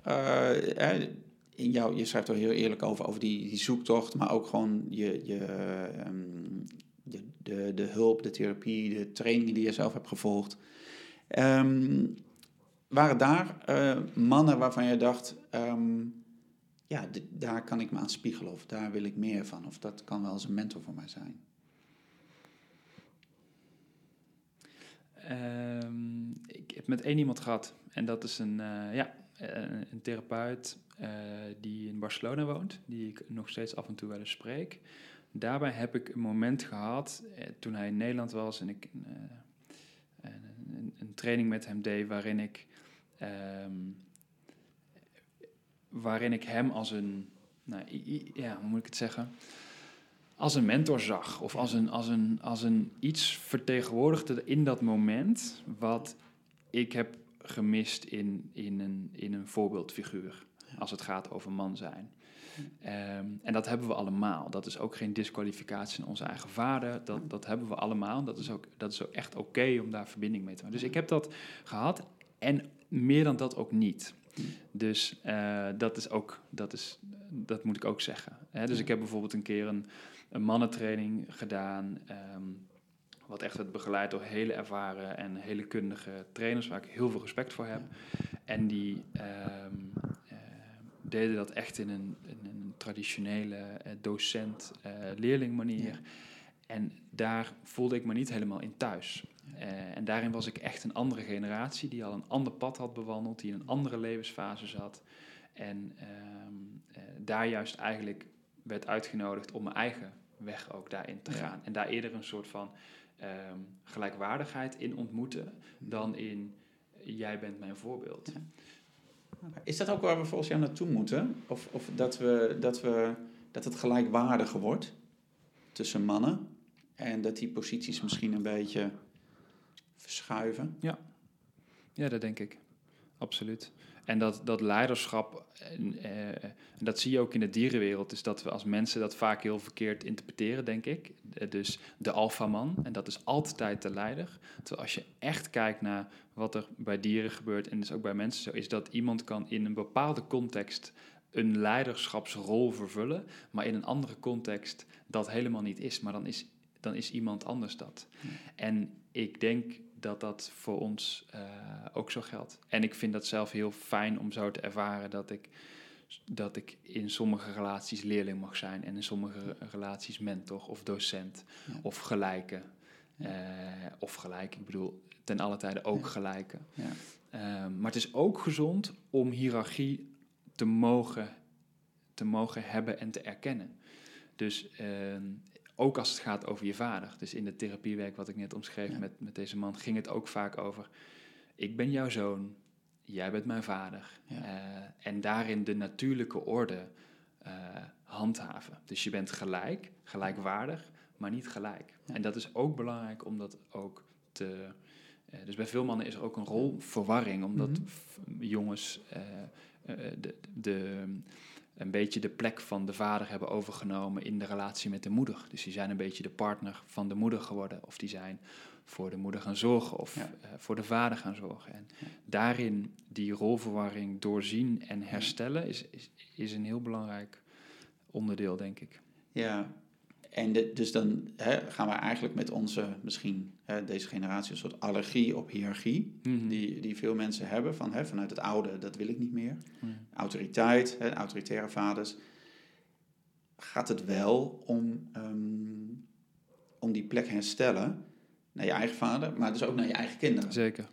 in jou, je schrijft er heel eerlijk over, over die, die zoektocht, maar ook gewoon je, je, um, de, de, hulp, de therapie, de trainingen die je zelf hebt gevolgd. Waren daar uh, mannen waarvan je dacht, ja, daar kan ik me aan spiegelen of daar wil ik meer van, of dat kan wel eens een mentor voor mij zijn? Ik heb met één iemand gehad en dat is een, uh, ja, een, een therapeut uh, die in Barcelona woont, die ik nog steeds af en toe wel eens spreek. Daarbij heb ik een moment gehad eh, toen hij in Nederland was en ik een, een, training met hem deed waarin ik, um, waarin ik hem als een, nou, ja, hoe moet ik het zeggen? Als een mentor zag of als een, als een, als een iets vertegenwoordigde in dat moment wat ik heb gemist in, in, een, in een voorbeeldfiguur als het gaat over man zijn. Um, en dat hebben we allemaal. Dat is ook geen disqualificatie in onze eigen vader. Dat, dat hebben we allemaal. Dat is ook, dat is ook echt oké om daar verbinding mee te maken. Dus ik heb dat gehad en meer dan dat ook niet. Dus uh, dat is ook, dat, is, dat moet ik ook zeggen. Hè? Dus ik heb bijvoorbeeld een keer een, een mannentraining gedaan. Um, wat echt werd begeleid door hele ervaren en hele kundige trainers, waar ik heel veel respect voor heb. En die um, deden dat echt in een, in een traditionele uh, docent-leerling manier. En daar voelde ik me niet helemaal in thuis. Eh, en daarin was ik echt een andere generatie die al een ander pad had bewandeld, die in een andere levensfase zat. En ehm, eh, daar juist eigenlijk werd uitgenodigd om mijn eigen weg ook daarin te Ja. gaan. En daar eerder een soort van ehm, gelijkwaardigheid in ontmoeten dan in jij bent mijn voorbeeld. Ja. Is dat ook waar we volgens jou naartoe moeten? Of, of dat, we, dat, we, dat het gelijkwaardiger wordt tussen mannen en dat die posities misschien een beetje verschuiven? Ja, dat denk ik. Absoluut. En dat, dat leiderschap, en, eh, dat zie je ook in de dierenwereld, is dat we als mensen dat vaak heel verkeerd interpreteren, denk ik. Eh, Dus de alfaman, en dat is altijd de leider. Terwijl als je echt kijkt naar wat er bij dieren gebeurt, en dus ook bij mensen zo, is dat iemand kan in een bepaalde context een leiderschapsrol vervullen, maar in een andere context dat helemaal niet is. Maar dan is, dan is iemand anders dat. En ik denk dat dat voor ons eh, ook zo geldt. En ik vind dat zelf heel fijn om zo te ervaren dat ik, dat ik in sommige relaties leerling mag zijn en in sommige re- relaties mentor of docent Ja. of gelijke. Eh, of gelijk, ik bedoel ten alle tijde ook Ja. gelijke. Ja. Ehm, maar het is ook gezond om hiërarchie te mogen, te mogen hebben en te erkennen. Dus ehm, ook als het gaat over je vader. Dus in het therapiewerk wat ik net omschreef Ja. met, met deze man, ging het ook vaak over: ik ben jouw zoon, jij bent mijn vader. Ja. Eh, en daarin de natuurlijke orde eh, handhaven. Dus je bent gelijk, gelijkwaardig, maar niet gelijk. Ja. En dat is ook belangrijk om dat ook te. eh, dus bij veel mannen is er ook een rolverwarring, omdat Mhm. jongens de, de, een beetje de plek van de vader hebben overgenomen in de relatie met de moeder. Dus die zijn een beetje de partner van de moeder geworden, of die zijn voor de moeder gaan zorgen of Ja. eh, voor de vader gaan zorgen. En Ja. daarin die rolverwarring doorzien en herstellen is, is, is een heel belangrijk onderdeel, denk ik. Ja, en de- dus dan hè, gaan we eigenlijk met onze, misschien hè, deze generatie, een soort allergie op hiërarchie, Mhm. die, die veel mensen hebben, van, hè, vanuit het oude, dat wil ik niet meer. Autoriteit, hè, autoritaire vaders. Gaat het wel om, ehm, om die plek herstellen naar je eigen vader, maar dus ook naar je eigen kinderen? Zeker.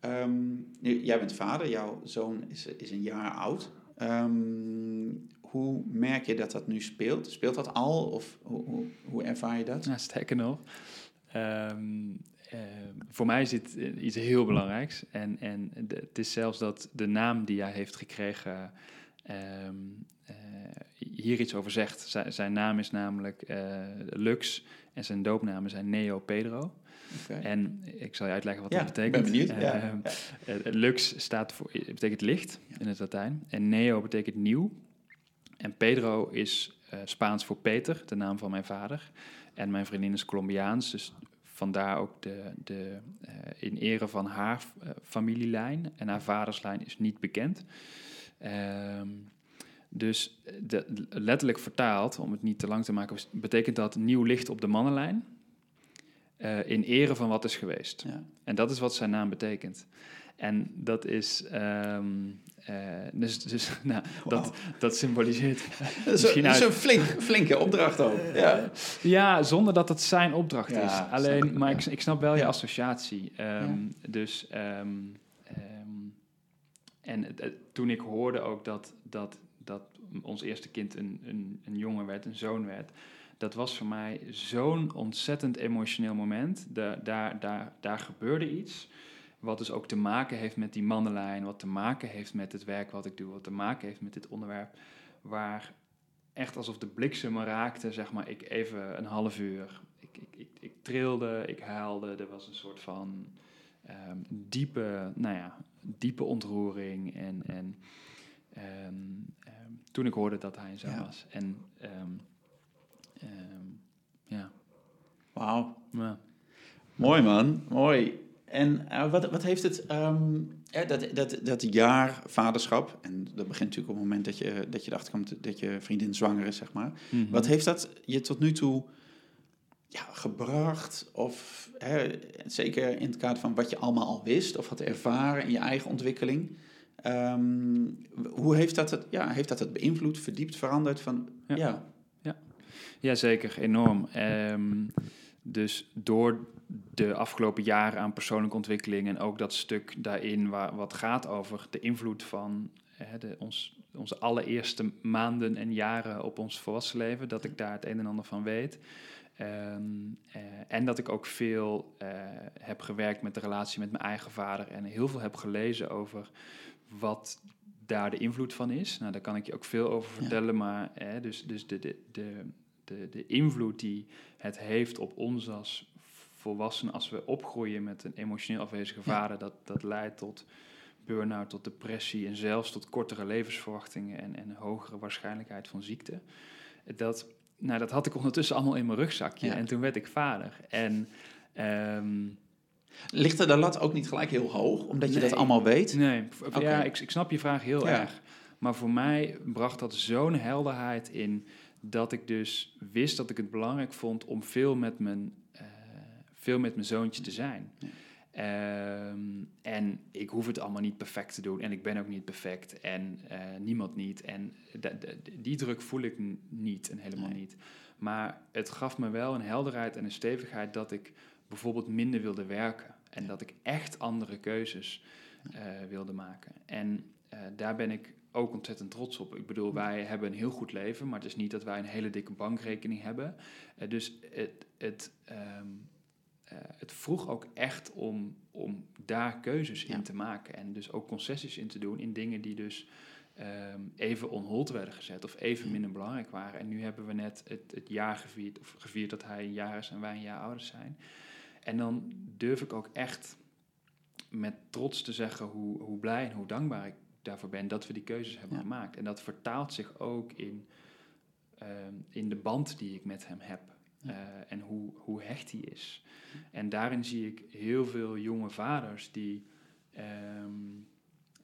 Ehm, nu, jij bent vader, jouw zoon is, is een jaar oud. Ehm, hoe merk je dat dat nu speelt? Speelt dat al of hoe, hoe, hoe ervaar je dat? Ja, sterker nog. ehm, eh, voor mij is dit eh, iets heel belangrijks. En, en de- het is zelfs dat de naam die hij heeft gekregen ehm, eh, hier iets over zegt. Zijn, zijn naam is namelijk eh, Lux en zijn doopnamen zijn Neo Pedro. Oké. En ik zal je uitleggen wat Ja, dat betekent. ben benieuwd. Ja. Ehm, Lux staat voor, betekent licht in het Latijn. En Neo betekent nieuw. En Pedro is eh, Spaans voor Peter, de naam van mijn vader. En mijn vriendin is Colombiaans, dus vandaar ook de, de, eh, in ere van haar eh, familielijn. En haar vaderslijn is niet bekend. Ehm, dus de, letterlijk vertaald, om het niet te lang te maken, betekent dat nieuw licht op de mannenlijn. in ere van wat is geweest. Ja. En dat is wat zijn naam betekent. En dat is. ehm, eh, dus dus nou, dat, dat symboliseert. Dat is, een- uit- flink, flinke opdracht ook. Ja. Ja, zonder dat het zijn opdracht Ja, is. Alleen, maar ja. ik, ik snap wel je associatie. Ehm, Dus. ehm, ehm, en toen ik hoorde ook dat, dat, dat ons eerste kind een, een, een jongen werd, een zoon werd. Dat was voor mij zo'n ontzettend emotioneel moment. De, daar, daar, daar gebeurde iets. Wat dus ook te maken heeft met die mannenlijn. Wat te maken heeft met het werk wat ik doe. Wat te maken heeft met dit onderwerp. Waar echt alsof de bliksem me raakte, zeg maar, ik even een half uur. Ik, ik, ik, ik trilde, ik huilde. Er was een soort van ehm, diepe, nou ja, diepe ontroering. En, en ehm, ehm, toen ik hoorde dat hij zoon Ja. was. En ja, Wauw. ja. Mooi man, mooi. En eh, wat, wat heeft het, ehm, ja, dat, dat, dat jaar vaderschap, en dat begint natuurlijk op het moment dat je, dat je erachter komt dat je vriendin zwanger is, zeg maar. Mhm. Wat heeft dat je tot nu toe ja, gebracht? Of hè, zeker in het kader van wat je allemaal al wist of had ervaren in je eigen ontwikkeling. Ehm, hoe heeft dat het, ja, heeft dat het beïnvloed, verdiept, veranderd? Van, Ja. ja. Ja, zeker, enorm. Ehm, dus door de afgelopen jaren aan persoonlijke ontwikkeling en ook dat stuk daarin waar, wat gaat over de invloed van hè, de, ons, onze allereerste maanden en jaren op ons volwassen leven, dat ik daar het een en ander van weet. Ehm, eh, en dat ik ook veel eh, heb gewerkt met de relatie met mijn eigen vader en heel veel heb gelezen over wat daar de invloed van is. Nou, daar kan ik je ook veel over vertellen, maar hè, dus, dus de, de, de, de, de invloed die het heeft op ons als volwassenen als we opgroeien met een emotioneel afwezige vader, dat, dat leidt tot burn-out, tot depressie en zelfs tot kortere levensverwachtingen en, en hogere waarschijnlijkheid van ziekte. Dat, nou, dat had ik ondertussen allemaal in mijn rugzakje en toen werd ik vader. En um, Ligt er de lat ook niet gelijk heel hoog, omdat je dat allemaal weet? Nee, ja, ik, ik, snap je vraag heel erg. Maar voor mij bracht dat zo'n helderheid in dat ik dus wist dat ik het belangrijk vond om veel met mijn, uh, veel met mijn zoontje te zijn. Ehm, en ik hoef het allemaal niet perfect te doen en ik ben ook niet perfect en uh, niemand niet. En die druk voel ik niet en helemaal niet. Maar het gaf me wel een helderheid en een stevigheid dat ik bijvoorbeeld minder wilde werken. En dat ik echt andere keuzes uh, wilde maken. En uh, daar ben ik ook ontzettend trots op. Ik bedoel, wij hebben een heel goed leven, maar het is niet dat wij een hele dikke bankrekening hebben. Uh, dus het, het, um, het vroeg ook echt om, om daar keuzes in te maken. En dus ook concessies in te doen in dingen die dus um, even onhold werden gezet of even minder belangrijk waren. En nu hebben we net het, het jaar gevierd, of gevierd dat hij een jaar is en wij een jaar ouder zijn. En dan durf ik ook echt met trots te zeggen hoe, hoe blij en hoe dankbaar ik daarvoor ben dat we die keuzes hebben gemaakt. En dat vertaalt zich ook in, ehm, in de band die ik met hem heb. Uh, en hoe, hoe hecht hij is. En daarin zie ik heel veel jonge vaders die, um,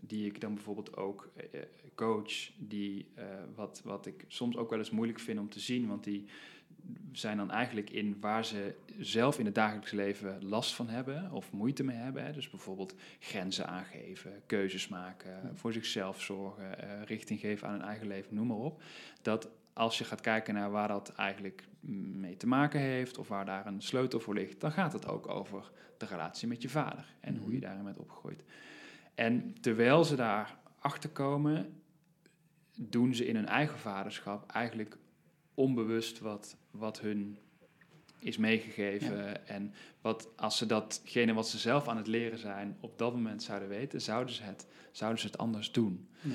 die ik dan bijvoorbeeld ook uh, coach, die, wat, wat ik soms ook wel eens moeilijk vind om te zien, want die zijn dan eigenlijk in waar ze zelf in het dagelijks leven last van hebben of moeite mee hebben. Hè. Dus bijvoorbeeld grenzen aangeven, keuzes maken, voor zichzelf zorgen, uh, richting geven aan hun eigen leven, noem maar op. Dat als je gaat kijken naar waar dat eigenlijk mee te maken heeft of waar daar een sleutel voor ligt, dan gaat het ook over de relatie met je vader en hoe je mhm. daarin bent opgegroeid. En terwijl ze daar achter komen, doen ze in hun eigen vaderschap eigenlijk onbewust wat, wat hun is meegegeven. En wat, als ze datgene wat ze zelf aan het leren zijn, op dat moment zouden weten, zouden ze het, zouden ze het anders doen. Ja.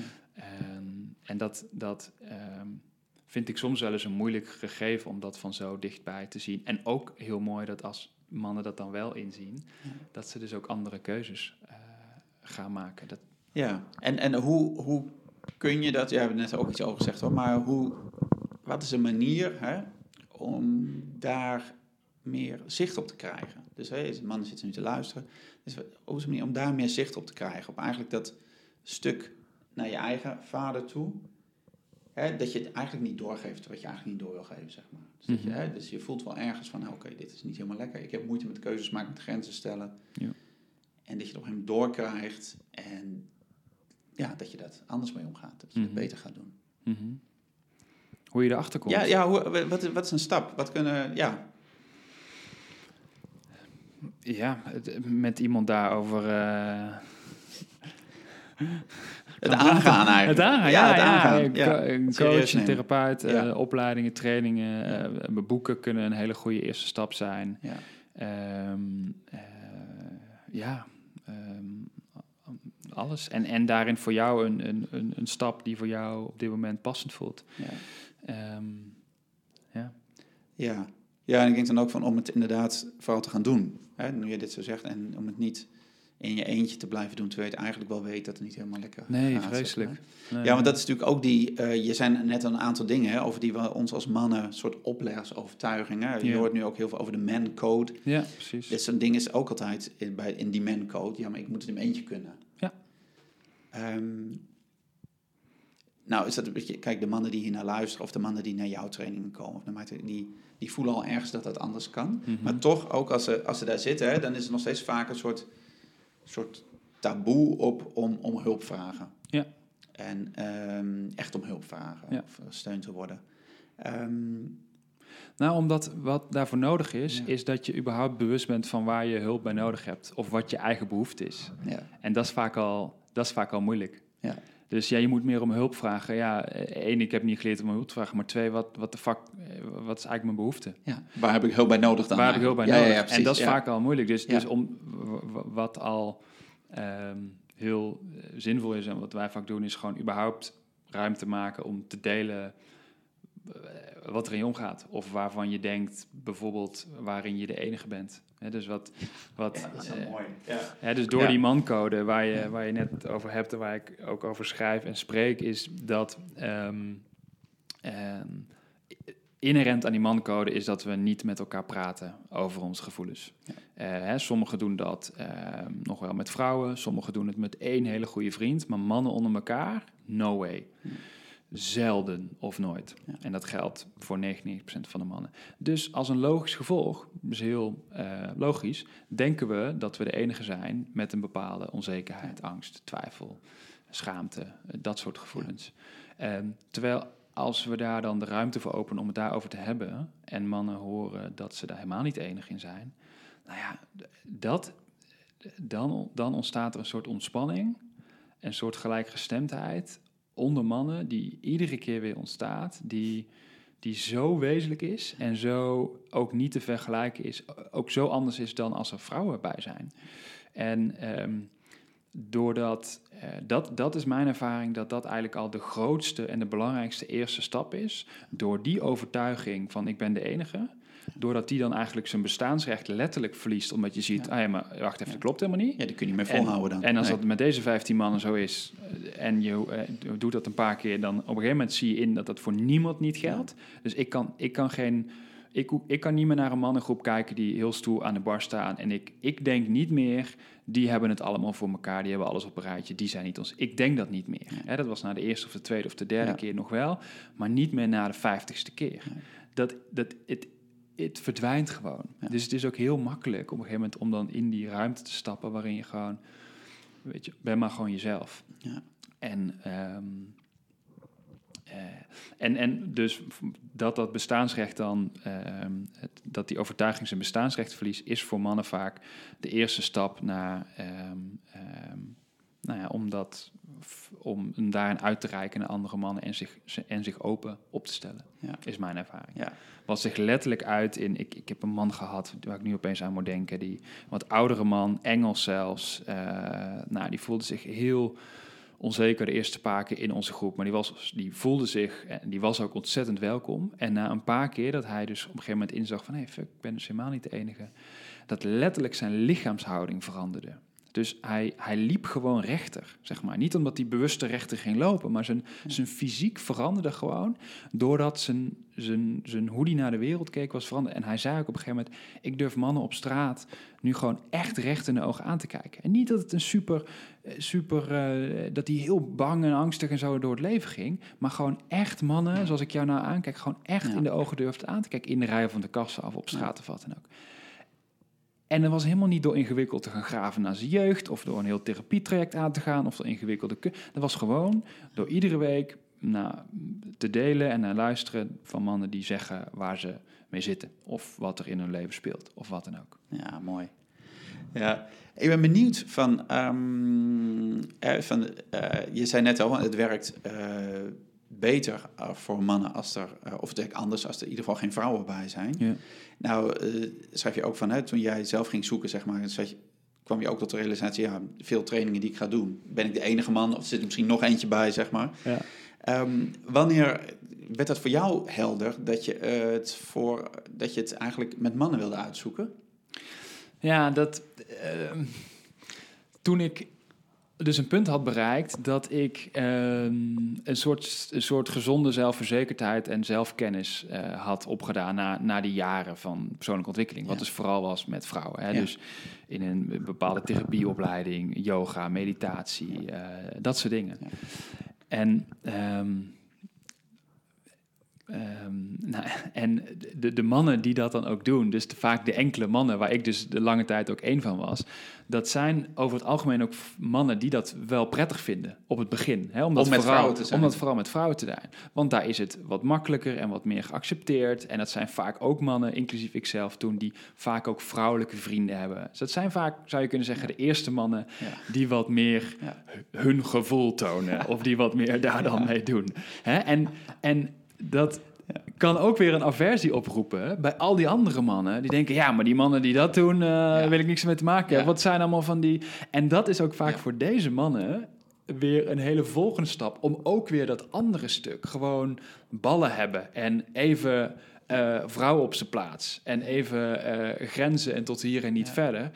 Um, en dat, dat um, vind ik soms wel eens een moeilijk gegeven om dat van zo dichtbij te zien. En ook heel mooi dat als mannen dat dan wel inzien, ja. dat ze dus ook andere keuzes uh, gaan maken. Dat... Ja, en, en hoe, hoe kun je dat, ja, we hebben net ook iets over gezegd hoor, maar hoe, wat is een manier hè, om daar meer zicht op te krijgen? Dus hè, de man zit nu te luisteren. Dus op een manier om daar meer zicht op te krijgen. Op eigenlijk dat stuk naar je eigen vader toe. Hè, dat je het eigenlijk niet doorgeeft wat je eigenlijk niet door wil geven, zeg maar. Dus, je, mhm. hè, dus je voelt wel ergens van, nou, oké, dit is niet helemaal lekker. Ik heb moeite met keuzes maken, met grenzen stellen. Ja. En dat je het op een moment doorkrijgt en ja, dat je dat anders mee omgaat. Dat je het mhm. beter gaat doen. Mm hoe je erachter komt. Ja, ja hoe, wat, wat is een stap? Wat kunnen, ja. Ja, met iemand daarover... Uh, het aangaan eigenlijk. Het aangaan, ja. het aangaan. ja. Een coach, een therapeut, uh, opleidingen, trainingen, ja. uh, boeken kunnen een hele goede eerste stap zijn. Ja, um, ja um, alles. En, en daarin voor jou een, een, een, stap die voor jou op dit moment passend voelt. Ja. Um, ja. ja. Ja, en ik denk dan ook van om het inderdaad vooral te gaan doen. Hè, nu je dit zo zegt. En om het niet in je eentje te blijven doen, terwijl je het eigenlijk wel weet dat het niet helemaal lekker nee, gaat. Vreselijk. Nee, ja, want dat is natuurlijk ook die, uh, je zijn net een aantal dingen hè, over die we ons als mannen soort opleggingsovertuigingen. Je hoort nu ook heel veel over de man code. Ja, precies. Dit zo'n ding is ook altijd in, bij, in die man code. Ja, maar ik moet het in mijn eentje kunnen. Ja. Um, nou, is dat een beetje, kijk, de mannen die hier naar luisteren of de mannen die naar jouw trainingen komen, of naar die, die voelen al ergens dat dat anders kan. Mhm. Maar toch, ook als ze, als ze daar zitten, hè, dan is er nog steeds vaak een soort, soort taboe op om, om hulp vragen. Ja. En um, echt om hulp vragen, of steun te worden. Um, Nou, omdat wat daarvoor nodig is, Ja. is dat je überhaupt bewust bent van waar je hulp bij nodig hebt. Of wat je eigen behoefte is. Ja. En dat is vaak al, dat is vaak al moeilijk. Ja. Dus ja, je moet meer om hulp vragen. Ja, eh, één, ik heb niet geleerd om hulp te vragen. Maar twee, wat, wat de fuck, eh, wat is eigenlijk mijn behoefte? Ja. Waar heb ik hulp bij nodig dan? Waar heb ik hulp bij eigenlijk? nodig? Ja, ja, ja, en dat is precies, ja. vaak al moeilijk. Dus, Ja. dus om wat al ehm, heel eh, zinvol is en wat wij vaak doen, is gewoon überhaupt ruimte maken om te delen wat er in je omgaat. Of waarvan je denkt, bijvoorbeeld, waarin je de enige bent. Hè, dus wat, wat Dat is wel eh, mooi. Ja. Dus door Ja. die mancode waar je, waar je net over hebt en waar ik ook over schrijf en spreek, is dat ehm, ehm, inherent aan die mancode is dat we niet met elkaar praten over onze gevoelens. Ja. Eh, hè, sommigen doen dat ehm, nog wel met vrouwen, sommigen doen het met één hele goede vriend, maar mannen onder elkaar, no way. Zelden of nooit. Ja. En dat geldt voor 99% van de mannen. Dus als een logisch gevolg, dus heel eh, logisch, denken we dat we de enige zijn met een bepaalde onzekerheid, angst, twijfel, schaamte, eh, dat soort gevoelens. Ehm, terwijl als we daar dan de ruimte voor openen om het daarover te hebben en mannen horen dat ze daar helemaal niet enig in zijn, nou ja, dat, dan, dan ontstaat er een soort ontspanning, een soort gelijkgestemdheid onder mannen die iedere keer weer ontstaat, die, die zo wezenlijk is en zo ook niet te vergelijken is, ook zo anders is dan als er vrouwen bij zijn. En ehm, doordat, eh, dat, dat is mijn ervaring, dat dat eigenlijk al de grootste en de belangrijkste eerste stap is. Door die overtuiging van ik ben de enige, doordat die dan eigenlijk zijn bestaansrecht letterlijk verliest, omdat je ziet, Ja. ah ja, maar wacht even, Ja. dat klopt helemaal niet. Ja, die kun je niet meer En- volhouden dan. En als Nee. dat met deze 15 mannen zo is eh, en je eh, doet dat een paar keer, dan op een gegeven moment zie je in dat dat voor niemand niet geldt. Dus ik kan, ik kan geen. Ik, ik kan niet meer naar een mannengroep kijken die heel stoer aan de bar staan. En ik, ik denk niet meer, die hebben het allemaal voor elkaar, die hebben alles op een rijtje, die zijn niet ons. Ik denk dat niet meer. Hè, dat was na de eerste of de tweede of de derde Ja. keer nog wel, maar niet meer na de vijftigste keer. Dat, dat, het, het verdwijnt gewoon. Ja. Dus het is ook heel makkelijk op een gegeven moment om dan in die ruimte te stappen waarin je gewoon, weet je, ben maar gewoon jezelf. Ja. En, ehm, eh, en, en dus dat dat bestaansrecht dan, ehm, het- dat die overtuiging zijn bestaansrecht verliest, is voor mannen vaak de eerste stap naar, ehm, nou ja, om, dat, om hem daarin uit te reiken naar andere mannen en zich, en zich open op te stellen, Ja. is mijn ervaring. Ja. Wat zich letterlijk uit in, ik, ik heb een man gehad, waar ik nu opeens aan moet denken, die wat oudere man, Engels zelfs, eh, nou, die voelde zich heel onzeker de eerste paar keer in onze groep. Maar die, was, die voelde zich, en die was ook ontzettend welkom. En na een paar keer dat hij dus op een gegeven moment inzag van... hé, hey, fuck, ik ben dus helemaal niet de enige. Dat letterlijk zijn lichaamshouding veranderde. Dus hij, hij liep gewoon rechter, zeg maar. Niet omdat hij bewuster rechter ging lopen, maar zijn, zijn fysiek veranderde gewoon... doordat zijn, zijn, zijn hoe hij naar de wereld keek was veranderd. En hij zei ook op een gegeven moment... ik durf mannen op straat nu gewoon echt recht in de ogen aan te kijken. En niet dat het een super, eh, super eh, dat hij heel bang en angstig en zo door het leven ging, maar gewoon echt mannen, zoals ik jou nou aankijk, gewoon echt Ja. in de ogen durfde aan te kijken, in de rij van de kassa of op straat of wat dan ook. En dat was helemaal niet door ingewikkeld te gaan graven naar zijn jeugd, of door een heel therapietraject aan te gaan, of door ingewikkelde... Dat was gewoon door iedere week nou, te delen en naar luisteren van mannen die zeggen waar ze mee zitten, of wat er in hun leven speelt, of wat dan ook. Ja, mooi. Ja, ik ben benieuwd van, ehm, eh, van eh, je zei net al, het werkt eh, beter eh, voor mannen als er, eh, of werkt anders als er in ieder geval geen vrouwen bij zijn. Ja. Nou, eh, schrijf je ook van, hè, toen jij zelf ging zoeken, zeg maar, je, kwam je ook tot de realisatie, ja, veel trainingen die ik ga doen, ben ik de enige man of zit er misschien nog eentje bij, zeg maar. Ja. Ehm, wanneer werd dat voor jou helder dat je, het voor, dat je het eigenlijk met mannen wilde uitzoeken? Ja, dat. ehm, toen ik dus een punt had bereikt dat ik ehm, een, soort, een soort gezonde zelfverzekerdheid en zelfkennis eh, had opgedaan na, na die jaren van persoonlijke ontwikkeling. Wat Ja. dus vooral was met vrouwen. Hè? Ja. Dus in een bepaalde therapieopleiding, yoga, meditatie, eh, dat soort dingen. Ja. En ehm, Ehm, nou, en de, de mannen die dat dan ook doen, dus de, vaak de enkele mannen, waar ik dus de lange tijd ook één van was, dat zijn over het algemeen ook mannen die dat wel prettig vinden op het begin. Hè? Omdat Om met vooral, vrouwen te zijn. Omdat vooral met vrouwen te zijn. Want daar is het wat makkelijker en wat meer geaccepteerd. En dat zijn vaak ook mannen, inclusief ikzelf toen, die vaak ook vrouwelijke vrienden hebben. Dus dat zijn vaak, zou je kunnen zeggen, de eerste mannen Ja. die wat meer Ja. hun gevoel tonen. Of die wat meer daar dan mee doen. Hè? En, en dat kan ook weer een aversie oproepen bij al die andere mannen. Die denken, ja, maar die mannen die dat doen, eh, wil ik niks mee te maken hebben. Ja. Wat zijn allemaal van die... En dat is ook vaak Ja. voor deze mannen weer een hele volgende stap... om ook weer dat andere stuk, gewoon ballen hebben... en even eh vrouwen op zijn plaats en even eh, grenzen en tot hier en niet verder...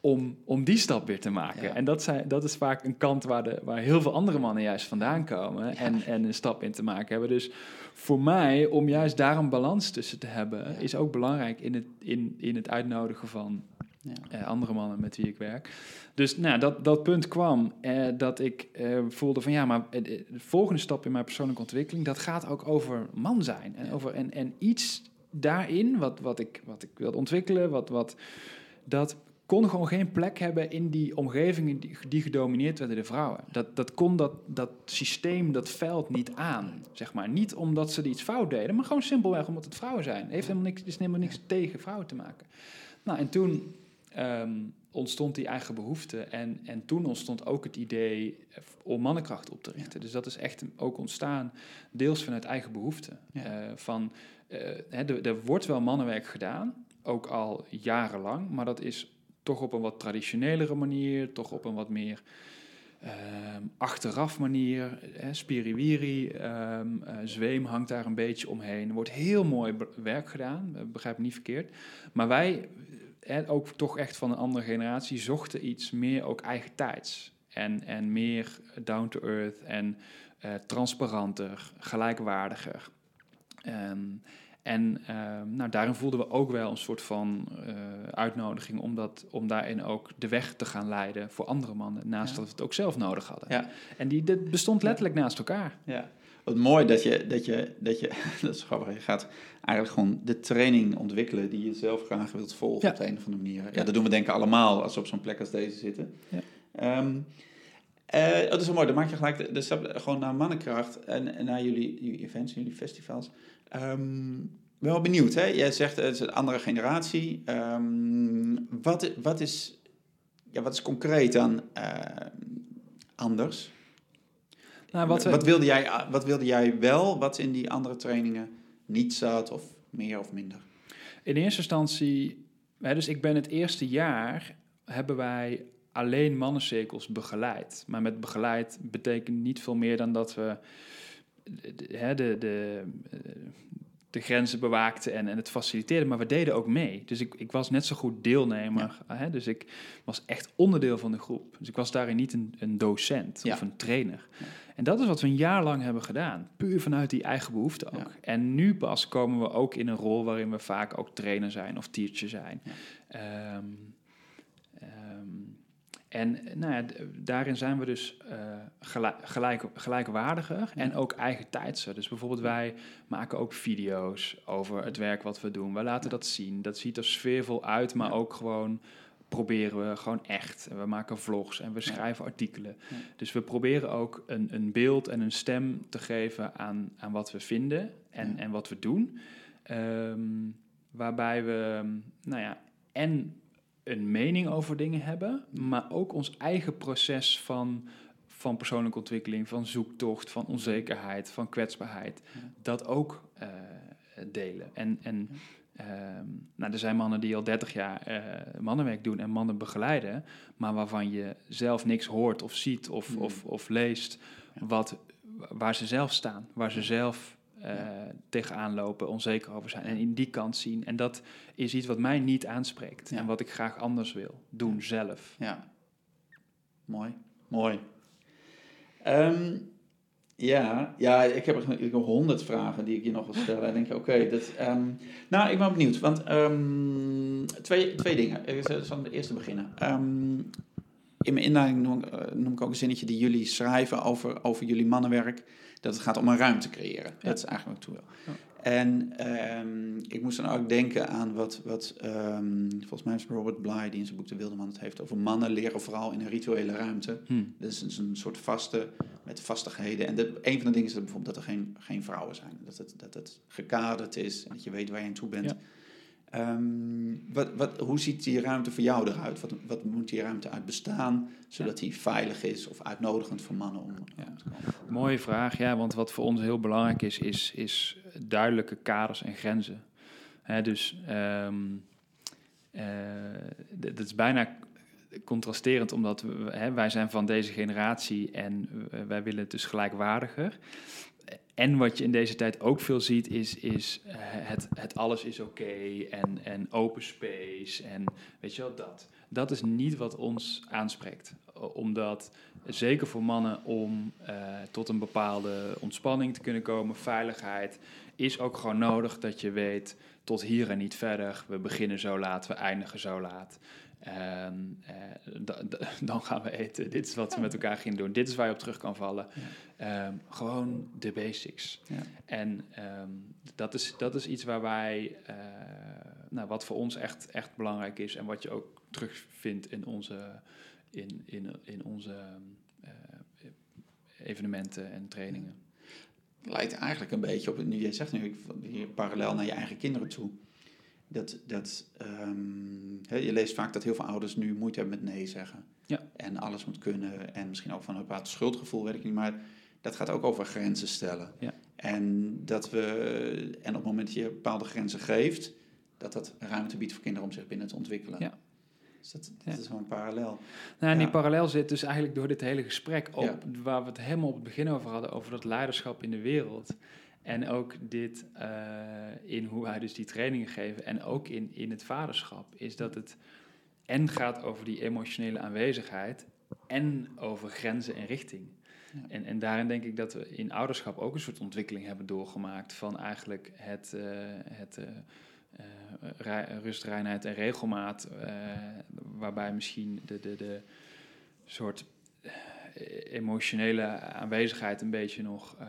Om, om die stap weer te maken. Ja. En dat, zijn, dat is vaak een kant waar, de, waar heel veel andere mannen juist vandaan komen en, en een stap in te maken hebben. Dus voor mij, om juist daar een balans tussen te hebben, Ja. is ook belangrijk in het, in, in het uitnodigen van Ja. eh, andere mannen met wie ik werk. Dus nou, dat, dat punt kwam eh, dat ik eh, voelde van ja, maar de volgende stap in mijn persoonlijke ontwikkeling, dat gaat ook over man zijn. En, over, en, en iets daarin, wat, wat, ik, wat ik wilde ontwikkelen, wat, wat, dat kon gewoon geen plek hebben in die omgevingen die, die gedomineerd werden door vrouwen. Dat, dat kon dat, dat systeem, dat veld niet aan, zeg maar. Niet omdat ze iets fout deden, maar gewoon simpelweg omdat het vrouwen zijn. Het heeft helemaal niks, is helemaal niks tegen vrouwen te maken. Nou, en toen ehm, ontstond die eigen behoefte. En, en toen ontstond ook het idee om mannenkracht op te richten. Dus dat is echt ook ontstaan, deels vanuit eigen behoefte. Ja. Eh, van, eh, hè, er, er wordt wel mannenwerk gedaan, ook al jarenlang, maar dat is toch op een wat traditionelere manier, toch op een wat meer ehm, achteraf manier. Hè, spiriwiri, ehm, eh, zweem hangt daar een beetje omheen. Er wordt heel mooi werk gedaan, eh, begrijp niet verkeerd. Maar wij, eh, ook toch echt van een andere generatie, zochten iets meer ook eigen tijds. En, en meer down to earth en transparanter, gelijkwaardiger. Ehm, en ehm, nou, daarin voelden we ook wel een soort van eh, uitnodiging om, dat, om daarin ook de weg te gaan leiden voor andere mannen, naast Ja. dat we het ook zelf nodig hadden. Ja. En die dit bestond letterlijk naast elkaar. Ja. Wat mooi dat je, dat je, dat je, dat is grappig, je gaat eigenlijk gewoon de training ontwikkelen die je zelf graag wilt volgen Ja. op de een of andere manier. Ja, dat doen we denken allemaal als we op zo'n plek als deze zitten. Ja. Ehm, eh, oh, dat is wel mooi, dan maak je gelijk de, de stap gewoon naar mannenkracht en, en naar jullie, jullie events, jullie festivals. Ehm, wel benieuwd, hè? Jij zegt het is een andere generatie. Ehm, wat, wat, is, ja, wat is concreet dan eh, anders? Nou, wat we, wat, wilde jij, wat wilde jij wel, wat in die andere trainingen niet zat, of meer of minder? In eerste instantie, hè, dus ik ben het eerste jaar, hebben wij alleen mannencirkels begeleid. Maar met begeleid betekent niet veel meer dan dat we de, de, de, de, eh, de grenzen bewaakten en, en het faciliteerden. Maar we deden ook mee. Dus ik, ik was net zo goed deelnemer. Hè, dus ik was echt onderdeel van de groep. Dus ik was daarin niet een, een docent Ja. of een trainer. Ja. En dat is wat we een jaar lang hebben gedaan. Puur vanuit die eigen behoefte ook. En nu pas komen we ook in een rol waarin we vaak ook trainer zijn of teacher zijn. Ehm, ehm, en nou ja, daarin zijn we dus eh, gelijk, gelijk, gelijkwaardiger en ook eigen tijdser. Dus bijvoorbeeld wij maken ook video's over het werk wat we doen. Wij laten dat zien. Dat ziet er sfeervol uit, maar ook gewoon proberen we gewoon echt. En we maken vlogs en we Ja. schrijven artikelen. Ja. Dus we proberen ook een, een beeld en een stem te geven aan, aan wat we vinden en, Ja. en wat we doen. Ehm, waarbij we, nou ja, en een mening over dingen hebben, maar ook ons eigen proces van, van persoonlijke ontwikkeling, van zoektocht, van onzekerheid, van kwetsbaarheid, Ja. dat ook eh, delen. En, en ehm, nou, er zijn mannen die al 30 jaar eh, mannenwerk doen en mannen begeleiden, maar waarvan je zelf niks hoort of ziet of, Hmm. of, of leest, wat, waar ze zelf staan, waar ze zelf eh, Ja. tegenaan lopen, onzeker over zijn en in die kant zien. En dat is iets wat mij niet aanspreekt Ja. en wat ik graag anders wil doen zelf. Ja, mooi. Mooi. Ehm, ja, ja, ik heb er honderd vragen die ik je nog wil stellen. En denk je, oké, dat... ehm, nou, ik ben benieuwd, want ehm, twee, twee dingen. Ik zal van de eerste beginnen. In mijn inleiding noem, eh, noem ik ook een zinnetje die jullie schrijven over, over jullie mannenwerk. Dat het gaat om een ruimte creëren. Dat is eigenlijk wat ik toe wil. En ehm, ik moest dan ook denken aan wat, wat ehm, volgens mij is Robert Bly, die in zijn boek De Wilde Man het heeft over mannen leren vooral in een rituele ruimte. Hmm. Dat is dus een soort vaste, met vastigheden. En de, een van de dingen is dat bijvoorbeeld dat er geen, geen vrouwen zijn. Dat het, dat het gekaderd is en dat je weet waar je aan toe bent. Ja. Ehm, wat, wat, hoe ziet die ruimte voor jou eruit? Wat, wat moet die ruimte uit bestaan, zodat die veilig is of uitnodigend voor mannen om, om Ja. te komen? Mooie vraag, ja, want wat voor ons heel belangrijk is, is, is duidelijke kaders en grenzen. Hè, dus ehm, eh, dat is bijna contrasterend, omdat we, wij zijn van deze generatie en wij willen het dus gelijkwaardiger. En wat je in deze tijd ook veel ziet, is, is eh, het, het alles is oké en, en open space en weet je wel, dat. Dat is niet wat ons aanspreekt. Omdat, zeker voor mannen, om eh, tot een bepaalde ontspanning te kunnen komen, veiligheid, is ook gewoon nodig dat je weet, tot hier en niet verder. We beginnen zo laat, we eindigen zo laat. Ehm, eh, da- da- dan gaan we eten. Dit is wat we met elkaar gaan doen. Dit is waar je op terug kan vallen. Ehm, gewoon de basics. Ja. En ehm, dat, is, dat is iets waar wij, eh, nou, wat voor ons echt, echt belangrijk is en wat je ook terugvindt in onze, in, in, in onze eh, evenementen en trainingen. lijkt eigenlijk een beetje op, nu jij zegt nu, parallel naar je eigen kinderen toe. Dat, dat, ehm, je leest vaak dat heel veel ouders nu moeite hebben met nee zeggen. Ja. En alles moet kunnen. En misschien ook van een bepaald schuldgevoel, weet ik niet. Maar dat gaat ook over grenzen stellen. Ja. En, dat we, en op het moment dat je bepaalde grenzen geeft, dat dat ruimte biedt voor kinderen om zich binnen te ontwikkelen. Ja. Dus dat, dat Ja. is wel een parallel. Nou, en die parallel zit dus eigenlijk door dit hele gesprek op, waar we het helemaal op het begin over hadden, over dat leiderschap in de wereld. En ook dit eh, in hoe wij dus die trainingen geven en ook in, in het vaderschap, is dat het en gaat over die emotionele aanwezigheid en over grenzen en richting. Ja. En, en daarin denk ik dat we in ouderschap ook een soort ontwikkeling hebben doorgemaakt van eigenlijk het, eh, het eh, eh, rust, reinheid en regelmaat, waarbij misschien de, de, de soort emotionele aanwezigheid een beetje nog eh,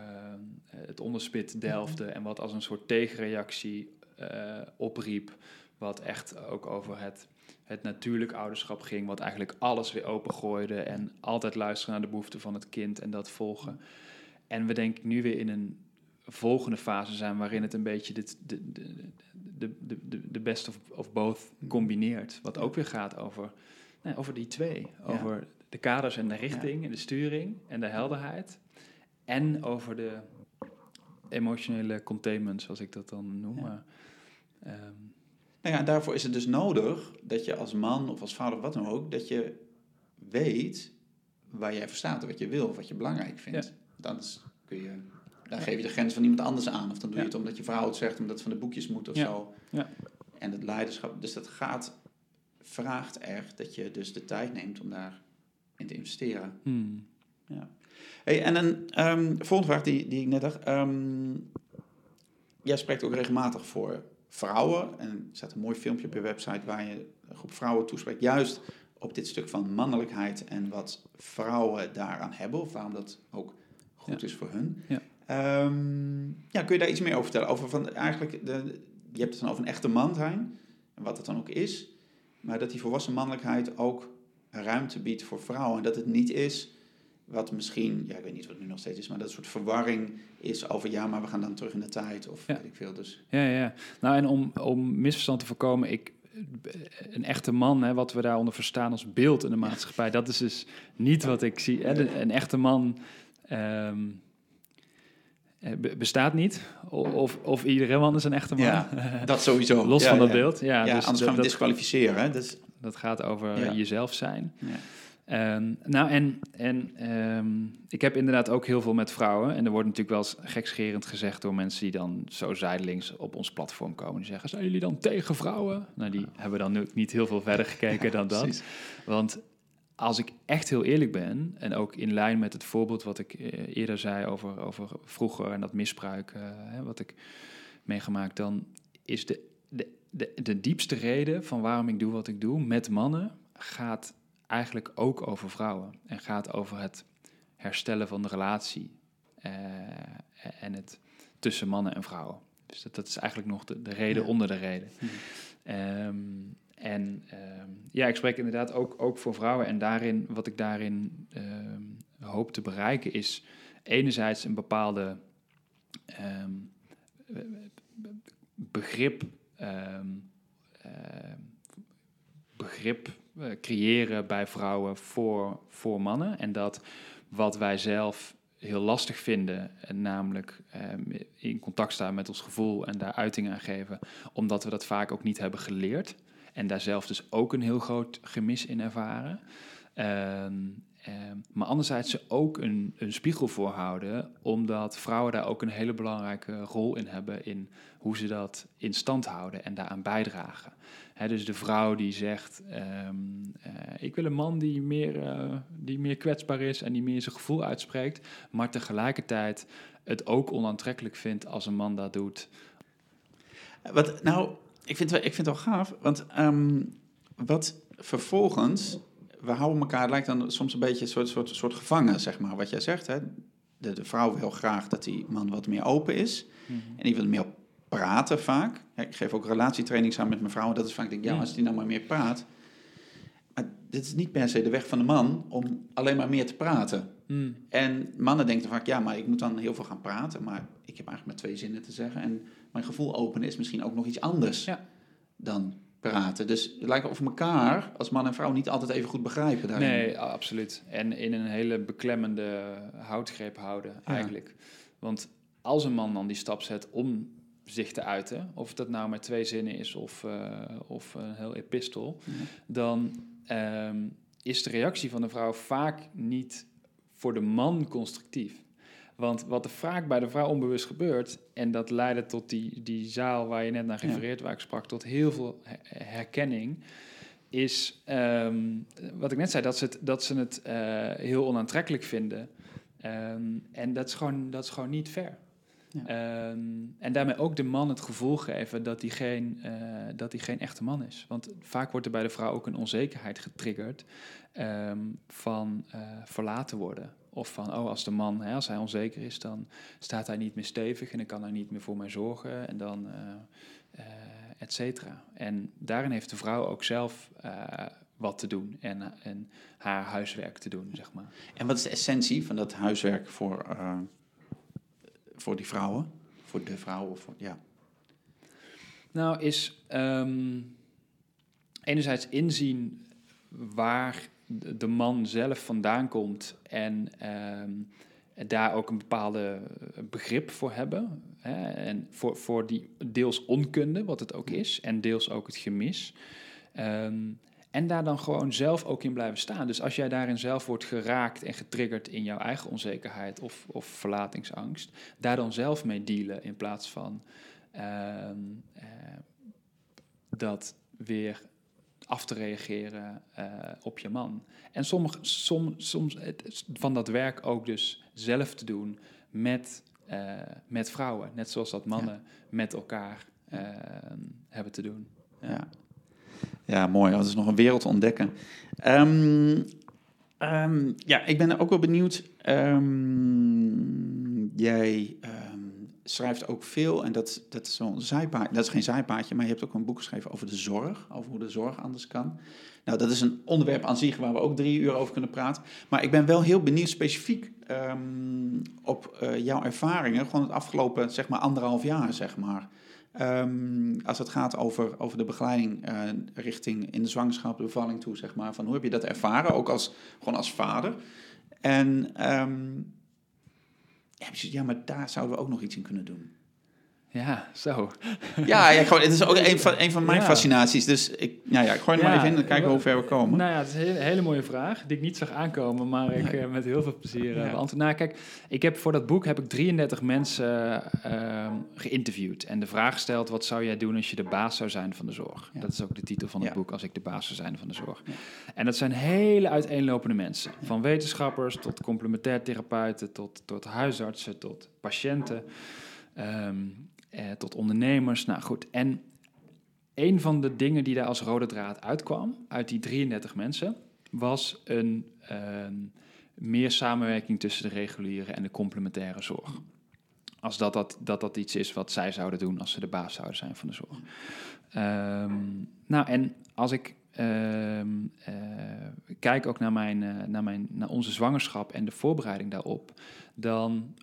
het onderspit delfde en wat als een soort tegenreactie eh, opriep, wat echt ook over het, het natuurlijk ouderschap ging, wat eigenlijk alles weer opengooide en altijd luisteren naar de behoeften van het kind en dat volgen. En we denk ik nu weer in een volgende fase zijn waarin het een beetje dit, de, de, de, de, de, de best of, of both combineert. Wat ook weer gaat over, nou, over die twee. Over de kaders en de richting en de sturing en de helderheid. En over de emotionele containment, zoals ik dat dan noem. Ja. Ehm, Nou ja, daarvoor is het dus nodig dat je als man of als vader of wat dan ook, dat je weet waar jij voor staat, wat je wil, of wat je belangrijk vindt. Dan is, kun je, dan geef je de grens van iemand anders aan. Of dan doe je Ja. het omdat je vrouw het zegt, omdat het van de boekjes moet of Ja. zo. Ja. En het leiderschap, dus dat gaat, vraagt echt dat je dus de tijd neemt om daarin te investeren. hmm. Hey, en een ehm, volgende vraag die, die ik net dacht. ehm, jij spreekt ook regelmatig voor vrouwen. En er staat een mooi filmpje op je website waar je een groep vrouwen toespreekt. Juist op dit stuk van mannelijkheid en wat vrouwen daaraan hebben. Of waarom dat ook goed Ja. is voor hun. Ja. Ehm, ja, kun je daar iets meer over vertellen? Over van eigenlijk, de, je hebt het dan over een echte man zijn. En wat het dan ook is. Maar dat die volwassen mannelijkheid ook ruimte biedt voor vrouwen. En dat het niet is wat misschien, ja, ik weet niet wat het nu nog steeds is, maar dat een soort verwarring is over ja, maar we gaan dan terug in de tijd of Ja. weet ik veel. Dus Ja, ja. Nou, en om, om misverstand te voorkomen, ik, een echte man, hè, wat we daaronder verstaan als beeld in de maatschappij, dat is dus niet wat ik zie. Hè. De- een echte man ehm, eh, be- bestaat niet. Of, of iedere man is een echte man. Ja, dat sowieso. Los Ja, van dat ja. beeld. Ja, Ja, dus anders gaan we dat, disqualificeren. Hè? Dus, dat gaat over Ja. jezelf zijn. ja. Ehm, nou, en, en ehm, ik heb inderdaad ook heel veel met vrouwen. En er wordt natuurlijk wel eens gekscherend gezegd door mensen die dan zo zijdelings op ons platform komen. Die zeggen, zijn jullie dan tegen vrouwen? Nou, die hebben dan nu niet heel veel verder gekeken dan dat. Precies. Want als ik echt heel eerlijk ben, en ook in lijn met het voorbeeld wat ik eh, eerder zei over, over vroeger en dat misbruik eh, wat ik meegemaakt, dan is de, de, de, de diepste reden van waarom ik doe wat ik doe met mannen, gaat eigenlijk ook over vrouwen. En gaat over het herstellen van de relatie eh, en het tussen mannen en vrouwen. dus dat, dat is eigenlijk nog de, de reden Ja. onder de reden. Hm. Ehm, en ehm, ja, ik spreek inderdaad ook, ook voor vrouwen. En daarin, wat ik daarin ehm, hoop te bereiken, is enerzijds een bepaalde ehm, begrip, ehm, ehm, begrip eh, creëren bij vrouwen voor, voor mannen. En dat wat wij zelf heel lastig vinden, en namelijk ehm, in contact staan met ons gevoel en daar uiting aan geven, omdat we dat vaak ook niet hebben geleerd. En daar zelf dus ook een heel groot gemis in ervaren. Maar anderzijds ze ook een, een spiegel voorhouden, omdat vrouwen daar ook een hele belangrijke rol in hebben in hoe ze dat in stand houden en daaraan bijdragen. Dus de vrouw die zegt: ehm, eh, Ik wil een man die meer, eh, die meer kwetsbaar is en die meer zijn gevoel uitspreekt, maar tegelijkertijd het ook onaantrekkelijk vindt als een man dat doet. Wat, nou, ik vind, het wel- ik vind het wel gaaf, want ehm, wat vervolgens, we houden elkaar, het lijkt dan soms een beetje een soort, soort, soort gevangen, zeg maar, wat jij zegt. Hè? De, de vrouw wil graag dat die man wat meer open is en die wil meer praten vaak. Ja, ik geef ook relatietraining aan met mijn vrouwen, dat is vaak, ik denk, ja, Ja. als die nou maar meer praat. Maar dit is niet per se de weg van de man om alleen maar meer te praten. Mm. En mannen denken vaak, ja, maar ik moet dan heel veel gaan praten, maar ik heb eigenlijk maar twee zinnen te zeggen. En mijn gevoel openen is misschien ook nog iets anders Ja. dan praten. Dus het lijkt of we elkaar als man en vrouw niet altijd even goed begrijpen daarin. Nee, absoluut. En in een hele beklemmende houtgreep houden, eigenlijk. Want als een man dan die stap zet om zich te uiten, of dat nou met twee zinnen is of, eh, of een heel epistel, dan ehm, is de reactie van de vrouw vaak niet voor de man constructief. Want wat er vaak bij de vrouw onbewust gebeurt, en dat leidde tot die, die zaal waar je net naar Ja. refereert, waar ik sprak, tot heel veel her- herkenning, is ehm, wat ik net zei, dat ze het, dat ze het eh, heel onaantrekkelijk vinden. Ehm, en dat is, gewoon, dat is gewoon niet fair. Ja. Ehm, en daarmee ook de man het gevoel geven dat hij geen, eh, dat hij geen echte man is. Want vaak wordt er bij de vrouw ook een onzekerheid getriggerd ehm, van eh, verlaten worden. Of van, oh, als de man, hè, als hij onzeker is, dan staat hij niet meer stevig en dan kan hij niet meer voor mij zorgen en dan, eh eh, et cetera. En daarin heeft de vrouw ook zelf eh, wat te doen en, en haar huiswerk te doen, zeg maar. En wat is de essentie van dat huiswerk voor, voor die vrouwen? Voor de vrouwen? Voor, ja. Nou, is ehm, enerzijds inzien waar de man zelf vandaan komt en ehm, daar ook een bepaalde begrip voor hebben. Hè, en voor, voor die deels onkunde, wat het ook is, en deels ook het gemis. Ehm, en daar dan gewoon zelf ook in blijven staan. Dus als jij daarin zelf wordt geraakt en getriggerd in jouw eigen onzekerheid of, of verlatingsangst, daar dan zelf mee dealen in plaats van ehm, eh, dat weer af te reageren eh, op je man. En sommige, som, soms het, van dat werk ook dus zelf te doen met, eh, met vrouwen. Net zoals dat mannen met elkaar eh, hebben te doen. Ja. ja, mooi. Dat is nog een wereld ontdekken. Ehm, ehm, ja, ik ben ook wel benieuwd. Ehm, jij schrijft ook veel, en dat, dat is zo'n zijpaadje. Dat is geen zijpaadje, maar je hebt ook een boek geschreven over de zorg. Over hoe de zorg anders kan. Nou, dat is een onderwerp aan zich waar we ook drie uur over kunnen praten. Maar ik ben wel heel benieuwd specifiek op eh, jouw ervaringen. Gewoon het afgelopen, zeg maar, anderhalf jaar, zeg maar. Ehm, als het gaat over, over de begeleiding eh, richting in de zwangerschap, de bevalling toe, zeg maar. Van hoe heb je dat ervaren, ook als, gewoon als vader? En precies, ja, maar daar zouden we ook nog iets in kunnen doen. Ja, zo. Ja, ja gewoon, het is ook een van, een van mijn Ja. fascinaties. Dus ik, nou ja, ik gooi er maar even in en kijken hoe ver we komen. Nou ja, het is een hele, hele mooie vraag die ik niet zag aankomen, maar ik eh, met heel veel plezier eh, Ja. beantwoord. Nou, kijk, ik heb voor dat boek heb ik 33 mensen eh, geïnterviewd en de vraag gesteld: wat zou jij doen als je de baas zou zijn van de zorg? Dat is ook de titel van het boek, als ik de baas zou zijn van de zorg. En dat zijn hele uiteenlopende mensen, van wetenschappers tot complementair therapeuten, tot, tot huisartsen, tot patiënten. ehm, eh, tot ondernemers. Nou goed, en een van de dingen die daar als rode draad uitkwam, uit die 33 mensen, was een ehm, meer samenwerking tussen de reguliere en de complementaire zorg. als dat dat, dat dat iets is wat zij zouden doen als ze de baas zouden zijn van de zorg. Ehm, nou, en als ik ehm, eh, kijk ook naar, mijn, eh, naar, mijn, naar onze zwangerschap en de voorbereiding daarop, dan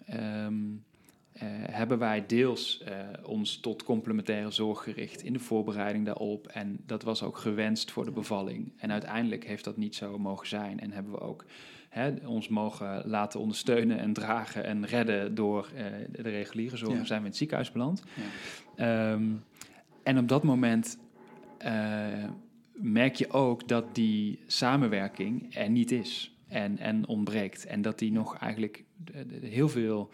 hebben wij deels eh, ons tot complementaire zorg gericht in de voorbereiding daarop. En dat was ook gewenst voor de bevalling. En uiteindelijk heeft dat niet zo mogen zijn. En hebben we ook hè, ons mogen laten ondersteunen en dragen en redden door eh, de reguliere zorg. Ja. Dan zijn we in het ziekenhuis beland. Ja. Ehm, en op dat moment eh, merk je ook dat die samenwerking er niet is en, en ontbreekt. En dat die nog eigenlijk eh, heel veel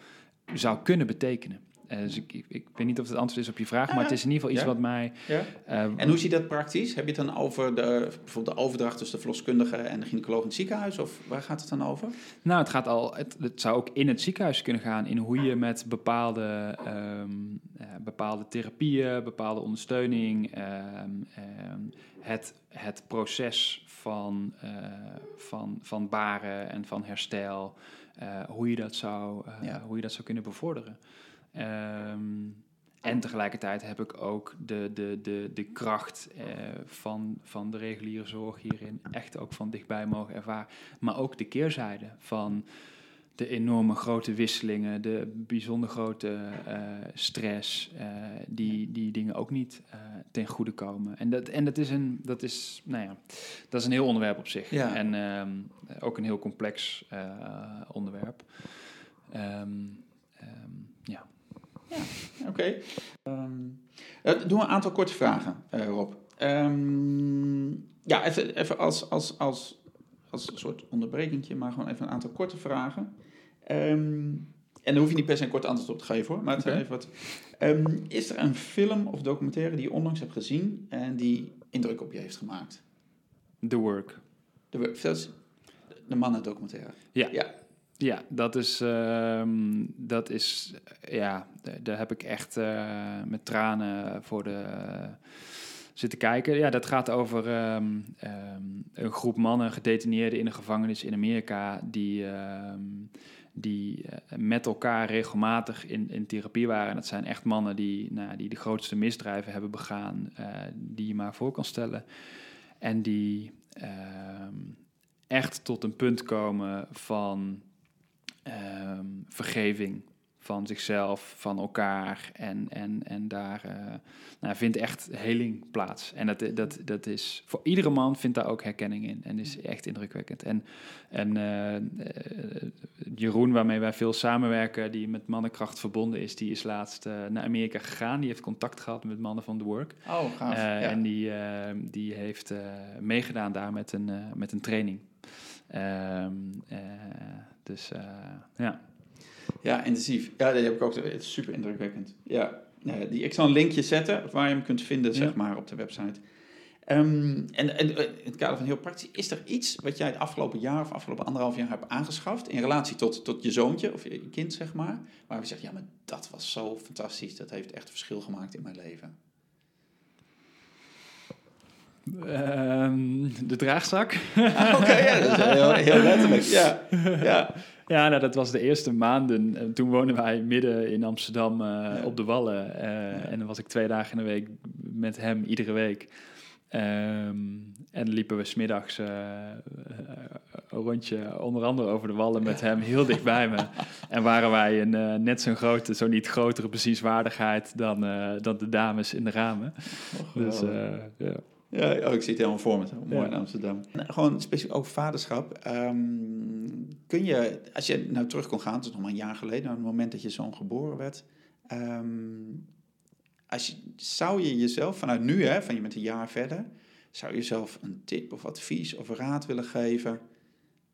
zou kunnen betekenen. Eh, dus ik, ik, ik weet niet of het antwoord is op je vraag, maar het is in ieder geval iets ja. wat mij... Ja. eh, En hoe zie je dat praktisch? Heb je het dan over de, bijvoorbeeld de overdracht tussen de verloskundige en de gynaecoloog in het ziekenhuis? Of waar gaat het dan over? Nou, het gaat al. Het, het zou ook in het ziekenhuis kunnen gaan in hoe je met bepaalde, ehm, eh, bepaalde therapieën, bepaalde ondersteuning, ehm, ehm, het, het proces van, eh, van, van baren en van herstel, hoe, je dat zou, eh, Ja. hoe je dat zou kunnen bevorderen. Ehm, en tegelijkertijd heb ik ook de, de, de, de kracht eh, van, van de reguliere zorg hierin echt ook van dichtbij mogen ervaren. Maar ook de keerzijde van de enorme grote wisselingen, de bijzonder grote eh, stress, eh, die, die dingen ook niet eh, ten goede komen. En dat, en dat is een, dat is, nou ja, dat is een heel onderwerp op zich. Ja. En ehm, ook een heel complex onderwerp. Ehm, ehm, ja. Oké. Eh, doen we een aantal korte vragen, Rob. Ja, even, even als, als, als, als een soort onderbrekingje, maar gewoon even een aantal korte vragen. Ehm, en daar hoef je niet per se een kort antwoord op te geven hoor, maar het Oké. even wat. Ehm, is er een film of documentaire die je onlangs hebt gezien en die indruk op je heeft gemaakt? The Work. Vertel eens, de mannen documentaire. Ja. Ja. Ja, dat is, ehm, dat is ja, daar heb ik echt eh, met tranen voor de zitten kijken. Ja, dat gaat over een groep mannen gedetineerden in een gevangenis in Amerika die, die eh, met elkaar regelmatig in, in therapie waren. En dat zijn echt mannen die, nou, die de grootste misdrijven hebben begaan eh, die je maar voor kan stellen. En die ehm, echt tot een punt komen van ehm, vergeving van zichzelf, van elkaar. En, en, en daar eh, nou, vindt echt heling plaats. En dat, dat, dat is voor iedere man vindt daar ook herkenning in. En is echt indrukwekkend. En, en eh, eh, Jeroen, waarmee wij veel samenwerken, die met mannenkracht verbonden is, die is laatst naar Amerika gegaan. Die heeft contact gehad met mannen van The Work. Oh, gaaf. Ja. En die, die heeft meegedaan daar met een, met een training. Ehm, eh, dus ja. Ja, intensief. Ja, die heb ik ook. Het is super indrukwekkend. Ja, ja, die, ik zal een linkje zetten waar je hem kunt vinden, zeg Ja. maar, op de website. Ehm, en, en eh, in het kader van heel praktisch, is er iets wat jij het afgelopen jaar of afgelopen anderhalf jaar hebt aangeschaft in relatie tot, tot je zoontje of je, kind, zeg maar, waar je zegt, ja, maar dat was zo fantastisch, dat heeft echt verschil gemaakt in mijn leven. Ehm, de draagzak. Ah, Oké, ja, dat is heel, heel letterlijk. Ja, ja. Ja, nou, dat was de eerste maanden. En toen woonden wij midden in Amsterdam eh, Ja. op de Wallen. eh, En dan was ik twee dagen in de week met hem, iedere week. Ehm, en liepen we smiddags eh eh, een rondje, onder andere over de Wallen met hem, heel dicht bij me. En waren wij een eh, net zo'n grote, zo niet grotere bezienswaardigheid dan, eh, dan de dames in de ramen. Dus eh, ja. Ja, oh, ik zie het helemaal voor me. Mooi Ja. in Amsterdam. Nou, Gewoon specifiek over vaderschap. Ehm, kun je, als je nou terug kon gaan, het is nog maar een jaar geleden, aan het moment dat je zoon geboren werd. ehm, als je, zou je jezelf vanuit nu, hè, van je bent een jaar verder, zou je jezelf een tip of advies of raad willen geven?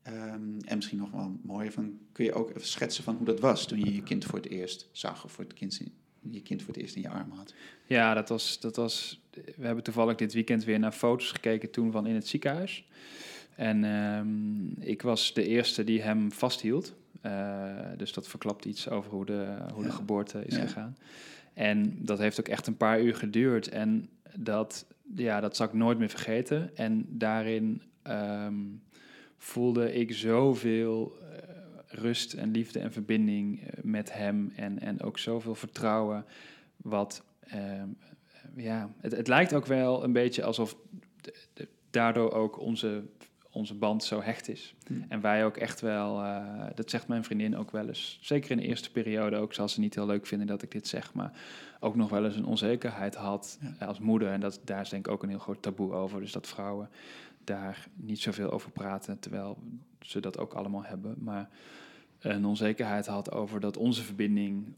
Ehm, en misschien nog wel mooier, van, kun je ook even schetsen van hoe dat was toen je je kind voor het eerst zag of voor het kind, je kind voor het eerst in je armen had? Ja, dat was, dat was. We hebben toevallig dit weekend weer naar foto's gekeken toen van in het ziekenhuis. En ehm, ik was de eerste die hem vasthield. Eh, dus dat verklapt iets over hoe de, hoe de geboorte is Ja. gegaan. En dat heeft ook echt een paar uur geduurd. En dat, ja, dat zal ik nooit meer vergeten. En daarin ehm, voelde ik zoveel rust en liefde en verbinding eh, met hem en, en ook zoveel vertrouwen. Wat, ehm, ja, het, het lijkt ook wel een beetje alsof de- de- daardoor ook onze, onze band zo hecht is. Hm. En wij ook echt wel, eh, dat zegt mijn vriendin ook wel eens, zeker in de eerste periode ook, zal ze niet heel leuk vinden dat ik dit zeg, maar ook nog wel eens een onzekerheid had Ja. als moeder. En dat, daar is denk ik ook een heel groot taboe over. Dus dat vrouwen daar niet zoveel over praten, terwijl ze dat ook allemaal hebben. Maar een onzekerheid had over dat onze verbinding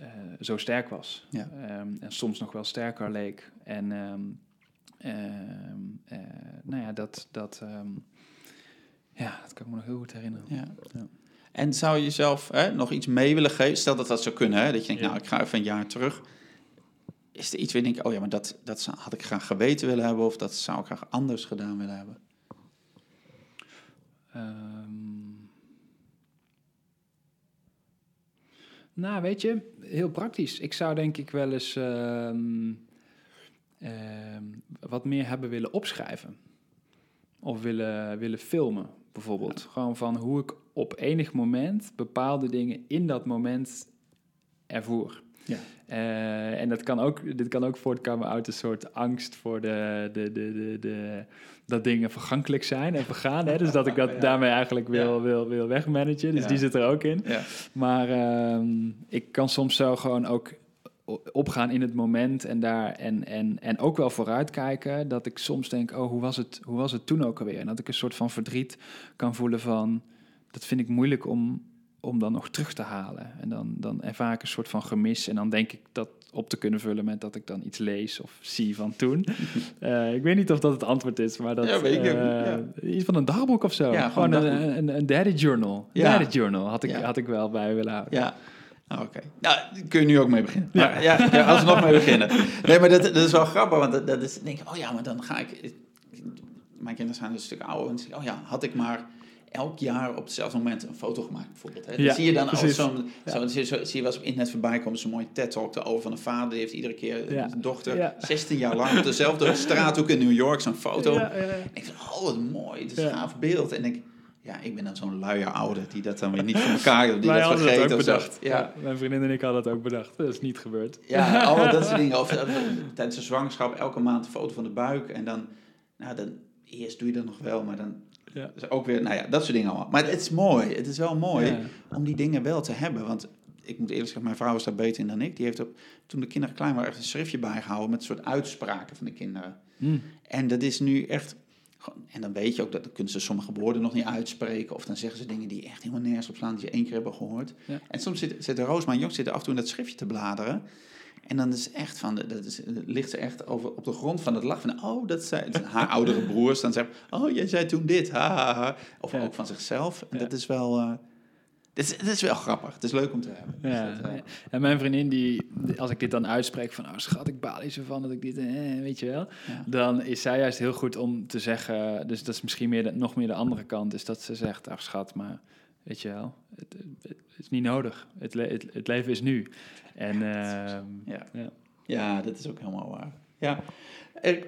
eh, zo sterk was. Ja. Ehm, en soms nog wel sterker leek. En ehm, ehm, eh, nou ja, dat, dat, ja, dat kan ik me nog heel goed herinneren. Ja. Ja. En zou je jezelf hè, nog iets mee willen geven? Stel dat dat zou kunnen, hè? dat je denkt, Ja. nou, ik ga even een jaar terug. Is er iets waar je denkt, oh ja, maar dat, dat had ik graag geweten willen hebben... of dat zou ik graag anders gedaan willen hebben? Nou, weet je, heel praktisch. Ik zou denk ik wel eens ehm, ehm, wat meer hebben willen opschrijven. Of willen, willen filmen, bijvoorbeeld. Gewoon van hoe ik op enig moment bepaalde dingen in dat moment ervoer. Ja. Eh, en dat kan ook, dit kan ook voortkomen uit een soort angst voor de, de, de, de, de, dat dingen vergankelijk zijn en vergaan. Hè? Dus dat ik dat Ja. daarmee eigenlijk wil, Ja. wil, wil wegmanagen. Dus Ja. die zit er ook in. Ja. Maar ehm, ik kan soms zo gewoon ook opgaan in het moment en daar en, en, en ook wel vooruitkijken. Dat ik soms denk, oh, hoe was, het, hoe was het toen ook alweer? En dat ik een soort van verdriet kan voelen van, dat vind ik moeilijk om, om dan nog terug te halen. En dan, dan ervaar ik een soort van gemis. En dan denk ik dat op te kunnen vullen met dat ik dan iets lees of zie van toen. Eh, ik weet niet of dat het antwoord is, maar dat... Ja, weet ik eh, ja. Iets van een dagboek of zo. Ja, gewoon een een, daddy journal. Ja. Daddy journal had ik, had ik wel bij willen houden. Ja. Ah, Oké. Nou, daar kun je nu ook mee beginnen. Ja, ja, ja als we nog mee beginnen. Nee, maar dat, dat is wel grappig, want dat, dat is, denk ik, oh ja, maar dan ga ik... Mijn kinderen zijn dus een stuk ouder en dan ik, oh ja, had ik maar elk jaar op hetzelfde moment een foto gemaakt, bijvoorbeeld. Hè? Dan Ja, zie je dan als precies. zo'n... Ja. Zo, zie, je- zo, zie je wel eens op internet voorbij komen, zo'n mooie TED-talk over van een vader, die heeft iedere keer Ja. zijn dochter Ja. 16 jaar lang op dezelfde straathoek in New York, zo'n foto. En ik van, oh, wat mooi, het is een gaaf beeld. En ik, ja, ik ben dan zo'n luie ouder die dat dan weer niet voor elkaar heeft, die Wij dat hadden vergeet dat ook bedacht. Ja. Ja. mijn vriendin en ik hadden dat ook bedacht. Dat is niet gebeurd. Ja, allemaal dat soort dingen. Of, of, tijdens de zwangerschap elke maand een foto van de buik. En dan, nou, dan eerst doe je dat nog wel, maar dan Ja. is ook weer, nou ja, dat soort dingen allemaal. Maar het is mooi, het is wel mooi Ja. om die dingen wel te hebben. Want ik moet eerlijk zeggen, mijn vrouw is daar beter in dan ik. Die heeft op, toen de kinderen klein waren, echt een schriftje bijgehouden met een soort uitspraken van de kinderen. Hm. En dat is nu echt. gewoon- En dan weet je ook dat dan kunnen ze sommige woorden nog niet uitspreken. Of dan zeggen ze dingen die echt helemaal nergens op slaan, die je één keer hebben gehoord. Ja. En soms zit, zitten Roos, mijn jong, zitten af en toe in dat schriftje te bladeren. En dan is echt van, dat is, ligt ze echt over, op de grond van het lachen. Van, oh, dat zei haar oudere broers. Dan zeggen, oh, jij zei toen dit. Ha, ha, ha. Of Ja. ook van zichzelf. En Ja. dat is wel, eh, dat is, wel grappig. Het is leuk om te hebben. Ja. Dus dat, eh, En mijn vriendin, die, als ik dit dan uitspreek van, oh schat, ik baal iets ervan dat ik dit, eh, weet je wel. ja. Dan is zij juist heel goed om te zeggen, dus dat is misschien meer de, nog meer de andere kant, is dat ze zegt, ach schat, maar weet je wel, het, het is niet nodig. Het, le- het, het leven is nu. En ehm, Ja. ja. Ja, dat is ook helemaal waar. Ja, ik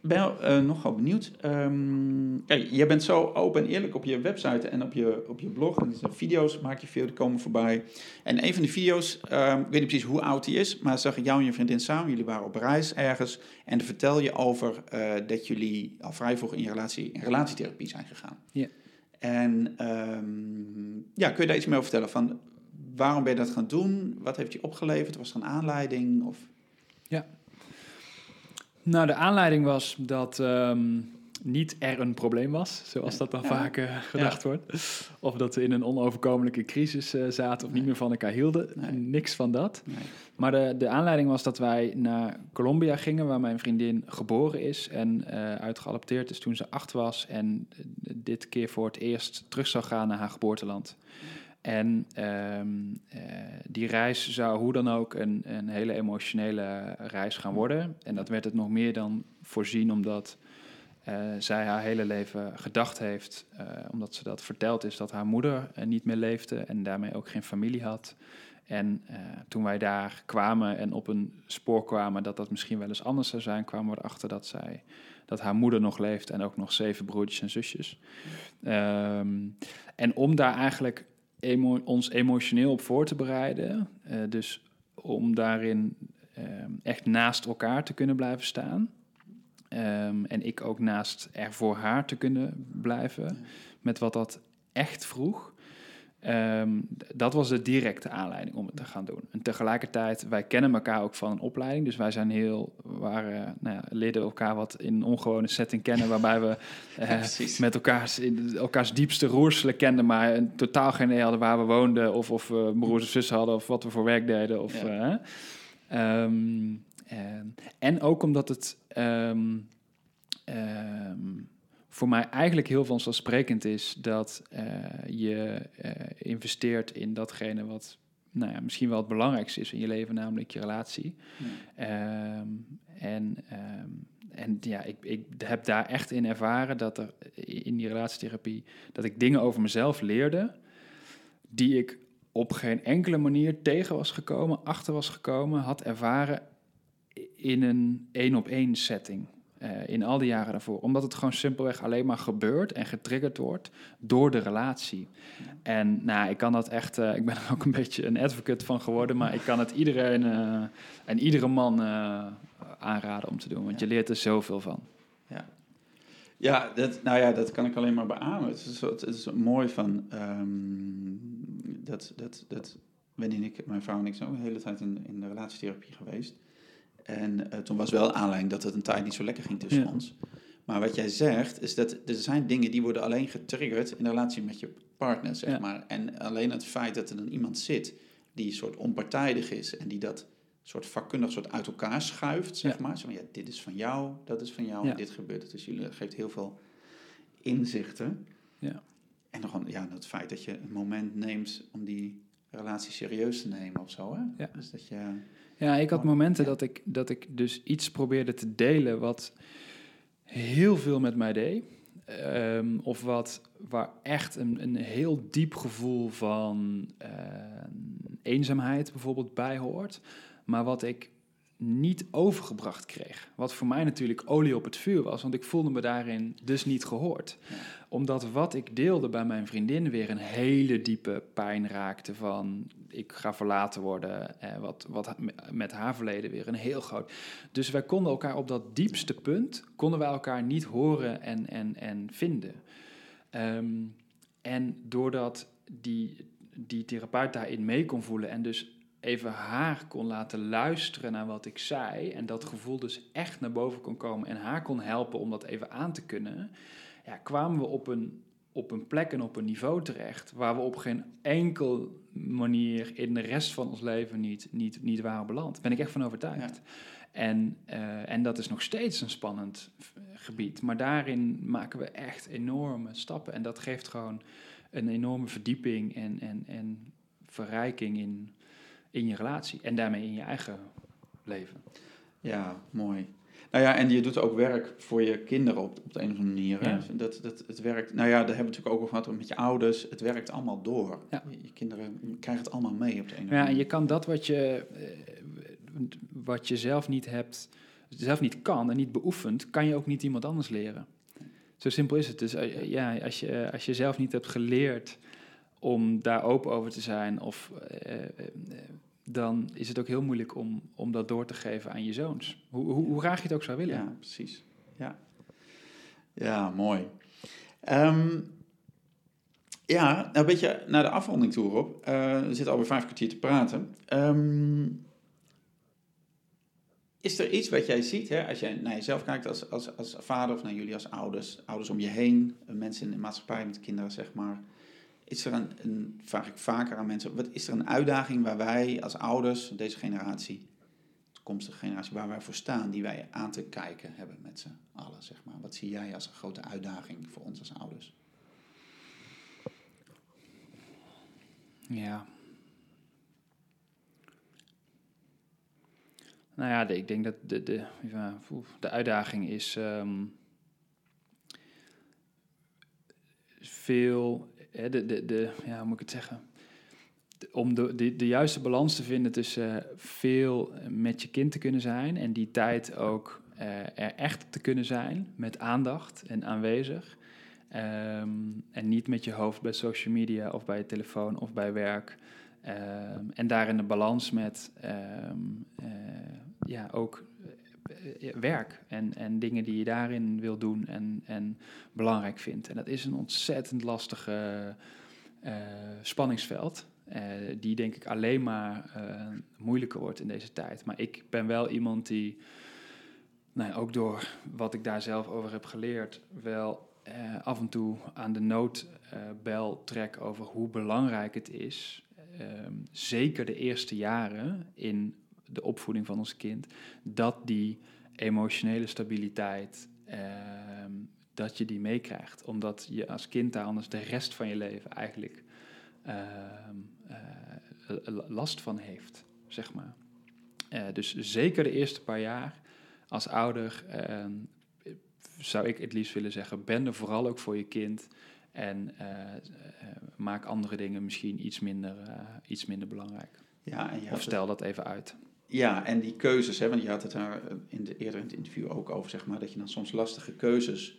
ben eh, nogal benieuwd. Ehm kijk, je bent zo open en eerlijk op je website en op je, op je blog. En de video's maak je veel, die komen voorbij. En een van die video's, ehm, ik weet niet precies hoe oud die is, maar zag ik jou en je vriendin samen. Jullie waren op reis ergens. En dan vertel je over eh, dat jullie al vrij vroeg in je relatie in relatietherapie zijn gegaan. Ja. En ehm, ja, kun je daar iets meer over vertellen? Van, waarom ben je dat gaan doen? Wat heeft je opgeleverd? Was er een aanleiding? Of... Nou, de aanleiding was dat ehm, niet er een probleem was, zoals dat dan Ja. vaak eh, gedacht wordt. Of dat we in een onoverkomelijke crisis eh, zaten of niet meer van elkaar hielden. Nee. Niks van dat. Nee. Maar de, de aanleiding was dat wij naar Colombia gingen, waar mijn vriendin geboren is en eh uitgeadopteerd is toen ze acht was. En dit keer voor het eerst terug zou gaan naar haar geboorteland. En ehm, eh, die reis zou hoe dan ook een, een hele emotionele reis gaan worden. En dat werd het nog meer dan voorzien, omdat eh, zij haar hele leven gedacht heeft, eh, omdat ze dat verteld is, dat haar moeder eh, niet meer leefde en daarmee ook geen familie had. En toen wij daar kwamen en op een spoor kwamen dat dat misschien wel eens anders zou zijn, kwamen we erachter dat zij dat haar moeder nog leeft en ook nog zeven broertjes en zusjes. Ehm, en om daar eigenlijk ons emotioneel op voor te bereiden. Uh, dus om daarin um, echt naast elkaar te kunnen blijven staan. Um, en ik ook naast er voor haar te kunnen blijven. Met wat dat echt vroeg. Um, dat was de directe aanleiding om het te gaan doen. En tegelijkertijd, wij kennen elkaar ook van een opleiding. Dus wij zijn heel, waren, nou ja, elkaar wat in een ongewone setting kennen. Waarbij we uh, met elkaars, elkaars diepste roerselen kenden. Maar totaal geen idee hadden waar we woonden. Of, of we broers of zussen hadden. Of wat we voor werk deden. Of, ja. uh, um, en, en ook omdat het... Um, voor mij eigenlijk heel vanzelfsprekend is dat uh, je uh, investeert in datgene wat nou ja, misschien wel het belangrijkste is in je leven, namelijk je relatie. Ja. Um, en, en ja, ik, ik heb daar echt in ervaren dat er in die relatietherapie dat ik dingen over mezelf leerde die ik op geen enkele manier tegen was gekomen, achter was gekomen, had ervaren in een één op één setting. Uh, in al die jaren daarvoor. Omdat het gewoon simpelweg alleen maar gebeurt en getriggerd wordt door de relatie. En nou, ik kan dat echt, uh, ik ben er ook een beetje een advocate van geworden, maar ik kan het iedereen uh, en iedere man aanraden om te doen, want ja. je leert er zoveel van. Ja. Ja, dat, nou ja, dat kan ik alleen maar beamen. Het is, het is mooi van um, dat, dat, dat Wendy en ik, mijn vrouw en ik, zijn ook de hele tijd in, in de relatietherapie geweest. En uh, toen was wel aanleiding dat het een tijd niet zo lekker ging tussen ja. ons. Maar wat jij zegt, is dat er zijn dingen die worden alleen getriggerd in relatie met je partner, zeg ja. maar. En alleen het feit dat er dan iemand zit die soort onpartijdig is en die dat soort vakkundig soort uit elkaar schuift, zeg ja. maar. Zo van, ja, dit is van jou, dat is van jou en dit gebeurt. Dus jullie geeft heel veel inzichten. Ja. En dan gewoon, ja, het feit dat je een moment neemt om die relatie serieus te nemen of zo, hè? Ja. Dus dat je... Ja, ik had momenten dat ik, dat ik dus iets probeerde te delen wat heel veel met mij deed. Um, of wat, waar echt een, een heel diep gevoel van uh, eenzaamheid bijvoorbeeld bij hoort. Maar wat ik niet overgebracht kreeg. Wat voor mij natuurlijk olie op het vuur was, want ik voelde me daarin dus niet gehoord. Ja. Omdat wat ik deelde bij mijn vriendin weer een hele diepe pijn raakte van ik ga verlaten worden. Eh, wat, wat met haar verleden weer een heel groot. Dus wij konden elkaar op dat diepste punt, konden wij elkaar niet horen en, en, en vinden. Um, en doordat die, die therapeut daarin mee kon voelen en dus even haar kon laten luisteren naar wat ik zei. En dat gevoel dus echt naar boven kon komen en haar kon helpen om dat even aan te kunnen. Ja, kwamen we op een, op een plek en op een niveau terecht waar we op geen enkel manier in de rest van ons leven niet, niet, niet waren beland. Daar ben ik echt van overtuigd. Ja. En, uh, en dat is nog steeds een spannend gebied. Maar daarin maken we echt enorme stappen. En dat geeft gewoon een enorme verdieping en, en, en verrijking in, in je relatie en daarmee in je eigen leven. Ja, mooi. Nou ja, en je doet ook werk voor je kinderen op, op de een of andere manier. Ja. Dat, dat, het werkt, nou ja, daar hebben we natuurlijk ook over gehad met je ouders. Het werkt allemaal door. Ja. Je, je, kinderen krijgen het allemaal mee op de een of andere ja, manier. je kan dat wat je, wat je zelf niet hebt, zelf niet kan en niet beoefent, kan je ook niet iemand anders leren. Zo simpel is het. Dus ja, als je, als je zelf niet hebt geleerd om daar open over te zijn of uh, dan is het ook heel moeilijk om, om dat door te geven aan je zoons. Hoe, hoe, hoe graag je het ook zou willen. Ja, precies. Ja, ja mooi. Um, ja, nou een beetje naar de afronding toe, Rob. Uh, we zitten alweer vijf kwartier te praten. Um, is er iets wat jij ziet, hè, als jij naar jezelf kijkt als, als, als vader of naar jullie als ouders, ouders om je heen, mensen in de maatschappij met kinderen, zeg maar. Is er een, vraag ik vaker aan mensen, wat is er een uitdaging waar wij als ouders, deze generatie, toekomstige generatie, waar wij voor staan, die wij aan te kijken hebben met z'n allen, zeg maar? Wat zie jij als een grote uitdaging voor ons als ouders? Ja. Nou ja, ik denk dat de, de, de uitdaging is um, veel de, de, ja, hoe moet ik het zeggen? om de, de, de, juiste balans te vinden tussen veel met je kind te kunnen zijn en die tijd ook uh, er echt te kunnen zijn met aandacht en aanwezig. Ehm, en niet met je hoofd bij social media of bij je telefoon of bij werk. Ehm, en daarin de balans met ehm, eh, ja, ook eh, eh, werk en, en dingen die je daarin wil doen en, en belangrijk vindt. En dat is een ontzettend lastige spanningsveld. die denk ik alleen maar moeilijker wordt in deze tijd. Maar ik ben wel iemand die, nou ook door wat ik daar zelf over heb geleerd, wel af en toe aan de noodbel trek over hoe belangrijk het is Ehm, zeker de eerste jaren in de opvoeding van ons kind, dat die emotionele stabiliteit, ehm, dat je die meekrijgt. Omdat je als kind daar anders de rest van je leven eigenlijk ehm, eh, last van heeft, zeg maar. Uh, dus zeker de eerste paar jaar als ouder zou ik het liefst willen zeggen, ben er vooral ook voor je kind. En uh, maak andere dingen misschien iets minder, uh, iets minder belangrijk. Ja, en of stel dat even uit. Ja, en die keuzes, hè, want je had het daar in de, eerder in het interview ook over, zeg maar, dat je dan soms lastige keuzes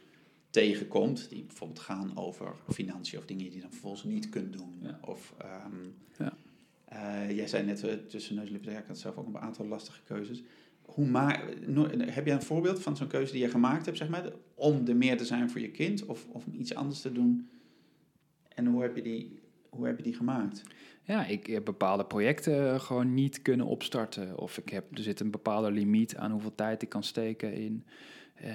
tegenkomt, die bijvoorbeeld gaan over financiën of dingen die je dan vervolgens niet kunt doen. Ja. Of, um, ja. uh, jij zei net uh, tussen neus en lippen, ik had zelf ook een aantal lastige keuzes. Hoe ma heb je een voorbeeld van zo'n keuze die je gemaakt hebt, zeg maar, om er meer te zijn voor je kind of, of iets anders te doen? En hoe heb je die, hoe heb je die gemaakt? Ja, ik heb bepaalde projecten gewoon niet kunnen opstarten. Of ik heb, er zit een bepaalde limiet aan hoeveel tijd ik kan steken in, uh,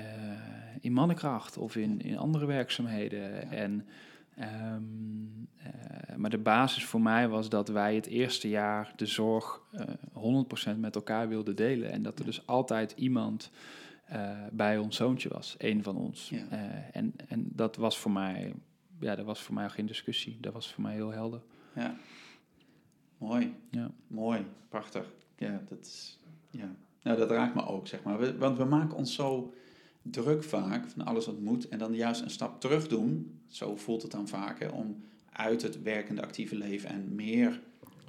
in mannenkracht of in, in andere werkzaamheden. En, um, uh, maar de basis voor mij was dat wij het eerste jaar de zorg uh, eh, 100% met elkaar wilden delen. En dat er dus altijd iemand bij ons zoontje was, één van ons. en, en dat was voor mij ja, dat was voor mij geen discussie. Dat was voor mij heel helder. Ja. Mooi. Ja. Mooi. Prachtig. Ja, dat is... Ja. Nou, dat raakt me ook, zeg maar. We, want we maken ons zo druk vaak van alles wat moet. En dan juist een stap terug doen. Zo voelt het dan vaak, hè, om uit het werkende actieve leven en meer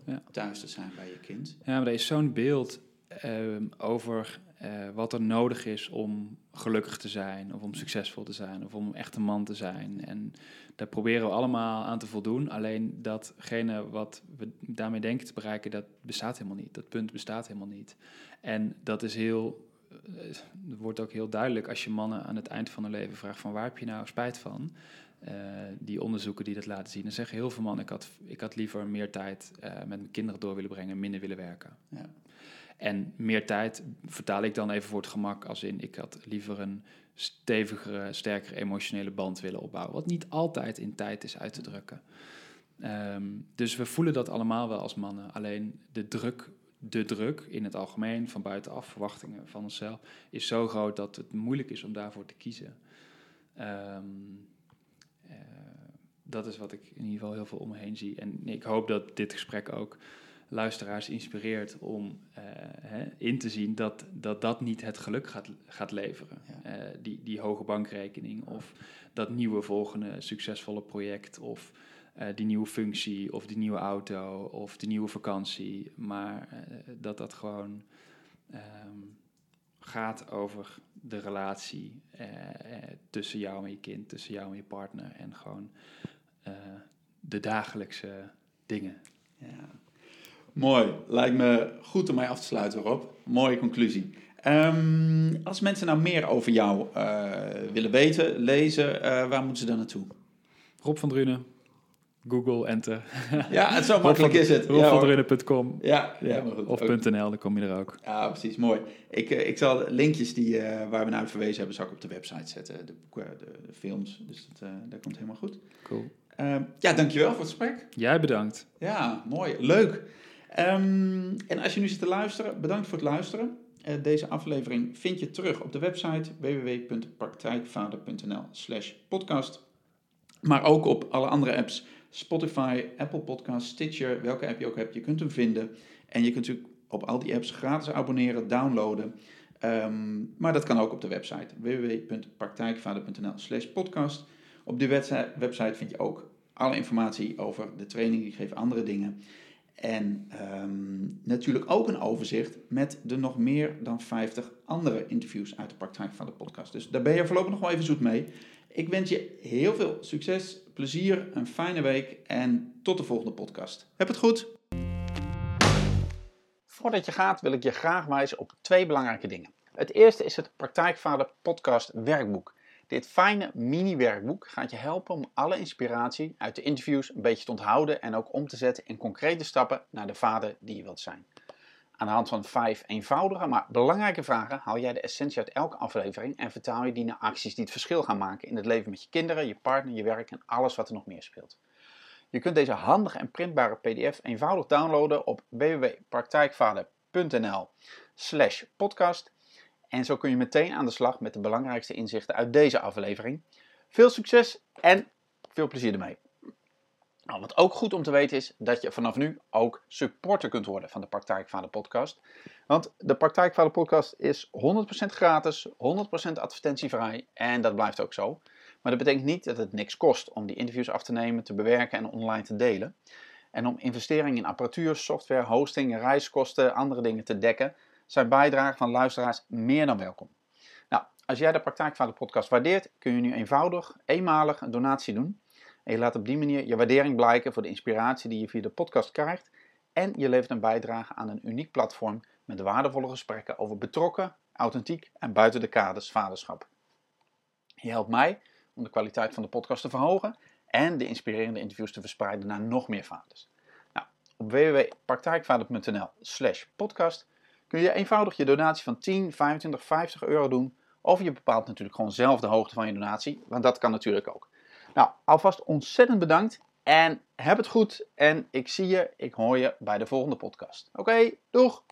ja. thuis te zijn bij je kind. Ja, maar er is zo'n beeld uh, over uh, wat er nodig is om gelukkig te zijn, of om succesvol te zijn, of om echt een man te zijn. En daar proberen we allemaal aan te voldoen. Alleen datgene wat we daarmee denken te bereiken, dat bestaat helemaal niet. Dat punt bestaat helemaal niet. En dat is heel, eh, wordt ook heel duidelijk als je mannen aan het eind van hun leven vraagt van waar heb je nou spijt van? Uh, die onderzoeken die dat laten zien. Dan zeggen heel veel mannen, ik had, ik had liever meer tijd met mijn kinderen door willen brengen, minder willen werken. Ja. En meer tijd vertaal ik dan even voor het gemak als in ik had liever een stevigere, sterkere emotionele band willen opbouwen. Wat niet altijd in tijd is uit te drukken. Ehm, dus we voelen dat allemaal wel als mannen. Alleen de druk, de druk in het algemeen, van buitenaf, verwachtingen van onszelf, is zo groot dat het moeilijk is om daarvoor te kiezen. Um, dat is wat ik in ieder geval heel veel om me heen zie. En ik hoop dat dit gesprek ook luisteraars inspireert om uh, hè, in te zien dat, dat dat niet het geluk gaat, gaat leveren. Uh, die, die hoge bankrekening of dat nieuwe volgende succesvolle project of uh, die nieuwe functie of die nieuwe auto of die nieuwe vakantie. Maar dat dat gewoon um, gaat over de relatie tussen jou en je kind, tussen jou en je partner en gewoon de dagelijkse dingen. Ja. Mooi. Lijkt me goed om mij af te sluiten, Rob. Mooie conclusie. Um, als mensen nou meer over jou uh, willen weten, lezen, uh, waar moeten ze dan naartoe? Rob van Drunen. Google, enter. Ja, het zo makkelijk is het. robvandrunen.com ja, ja, goed. Of .nl, dan kom je er ook. Ja, precies. Mooi. Ik, uh, ik zal linkjes die, waar we naar verwezen hebben, zal ik op de website zetten. De boeken, de, de films. Dus dat, dat komt helemaal goed. Cool. Ehm, ja, dankjewel voor het gesprek. Jij bedankt. Ja, mooi. Leuk. Um, en als je nu zit te luisteren, bedankt voor het luisteren. Uh, deze aflevering vind je terug op de website www.praktijkvader.nl slash podcast. Maar ook op alle andere apps, Spotify, Apple Podcasts, Stitcher, welke app je ook hebt, je kunt hem vinden. En je kunt natuurlijk op al die apps gratis abonneren, downloaden. Um, maar dat kan ook op de website www.praktijkvader.nl slash podcast. Op die website vind je ook alle informatie over de training, die geven andere dingen. En um, natuurlijk ook een overzicht met de nog meer dan 50 andere interviews uit de praktijk van de podcast. Dus daar ben je voorlopig nog wel even zoet mee. Ik wens je heel veel succes, plezier, een fijne week en tot de volgende podcast. Heb het goed! Voordat je gaat wil ik je graag wijzen op twee belangrijke dingen. Het eerste is het Praktijkvader Podcast Werkboek. Dit fijne mini-werkboek gaat je helpen om alle inspiratie uit de interviews een beetje te onthouden en ook om te zetten in concrete stappen naar de vader die je wilt zijn. Aan de hand van vijf eenvoudige, maar belangrijke vragen haal jij de essentie uit elke aflevering en vertaal je die naar acties die het verschil gaan maken in het leven met je kinderen, je partner, je werk en alles wat er nog meer speelt. Je kunt deze handige en printbare PDF eenvoudig downloaden op www.praktijkvader.nl slash podcast. En zo kun je meteen aan de slag met de belangrijkste inzichten uit deze aflevering. Veel succes en veel plezier ermee. Nou, wat ook goed om te weten is dat je vanaf nu ook supporter kunt worden van de Praktijkvader podcast. Want de Praktijkvader podcast is 100% gratis, 100% advertentievrij en dat blijft ook zo. Maar dat betekent niet dat het niks kost om die interviews af te nemen, te bewerken en online te delen. En om investeringen in apparatuur, software, hosting, reiskosten, andere dingen te dekken, zijn bijdragen van luisteraars meer dan welkom. Nou, als jij de Praktijkvader podcast waardeert, kun je nu eenvoudig, eenmalig een donatie doen. En je laat op die manier je waardering blijken voor de inspiratie die je via de podcast krijgt. En je levert een bijdrage aan een uniek platform met waardevolle gesprekken over betrokken, authentiek en buiten de kaders vaderschap. Je helpt mij om de kwaliteit van de podcast te verhogen en de inspirerende interviews te verspreiden naar nog meer vaders. Nou, op www.praktijkvader.nl slash podcast kun je eenvoudig je donatie van 10, 25, 50 euro doen. Of je bepaalt natuurlijk gewoon zelf de hoogte van je donatie, want dat kan natuurlijk ook. Nou, alvast ontzettend bedankt en heb het goed. En ik zie je, ik hoor je bij de volgende podcast. Oké, doeg!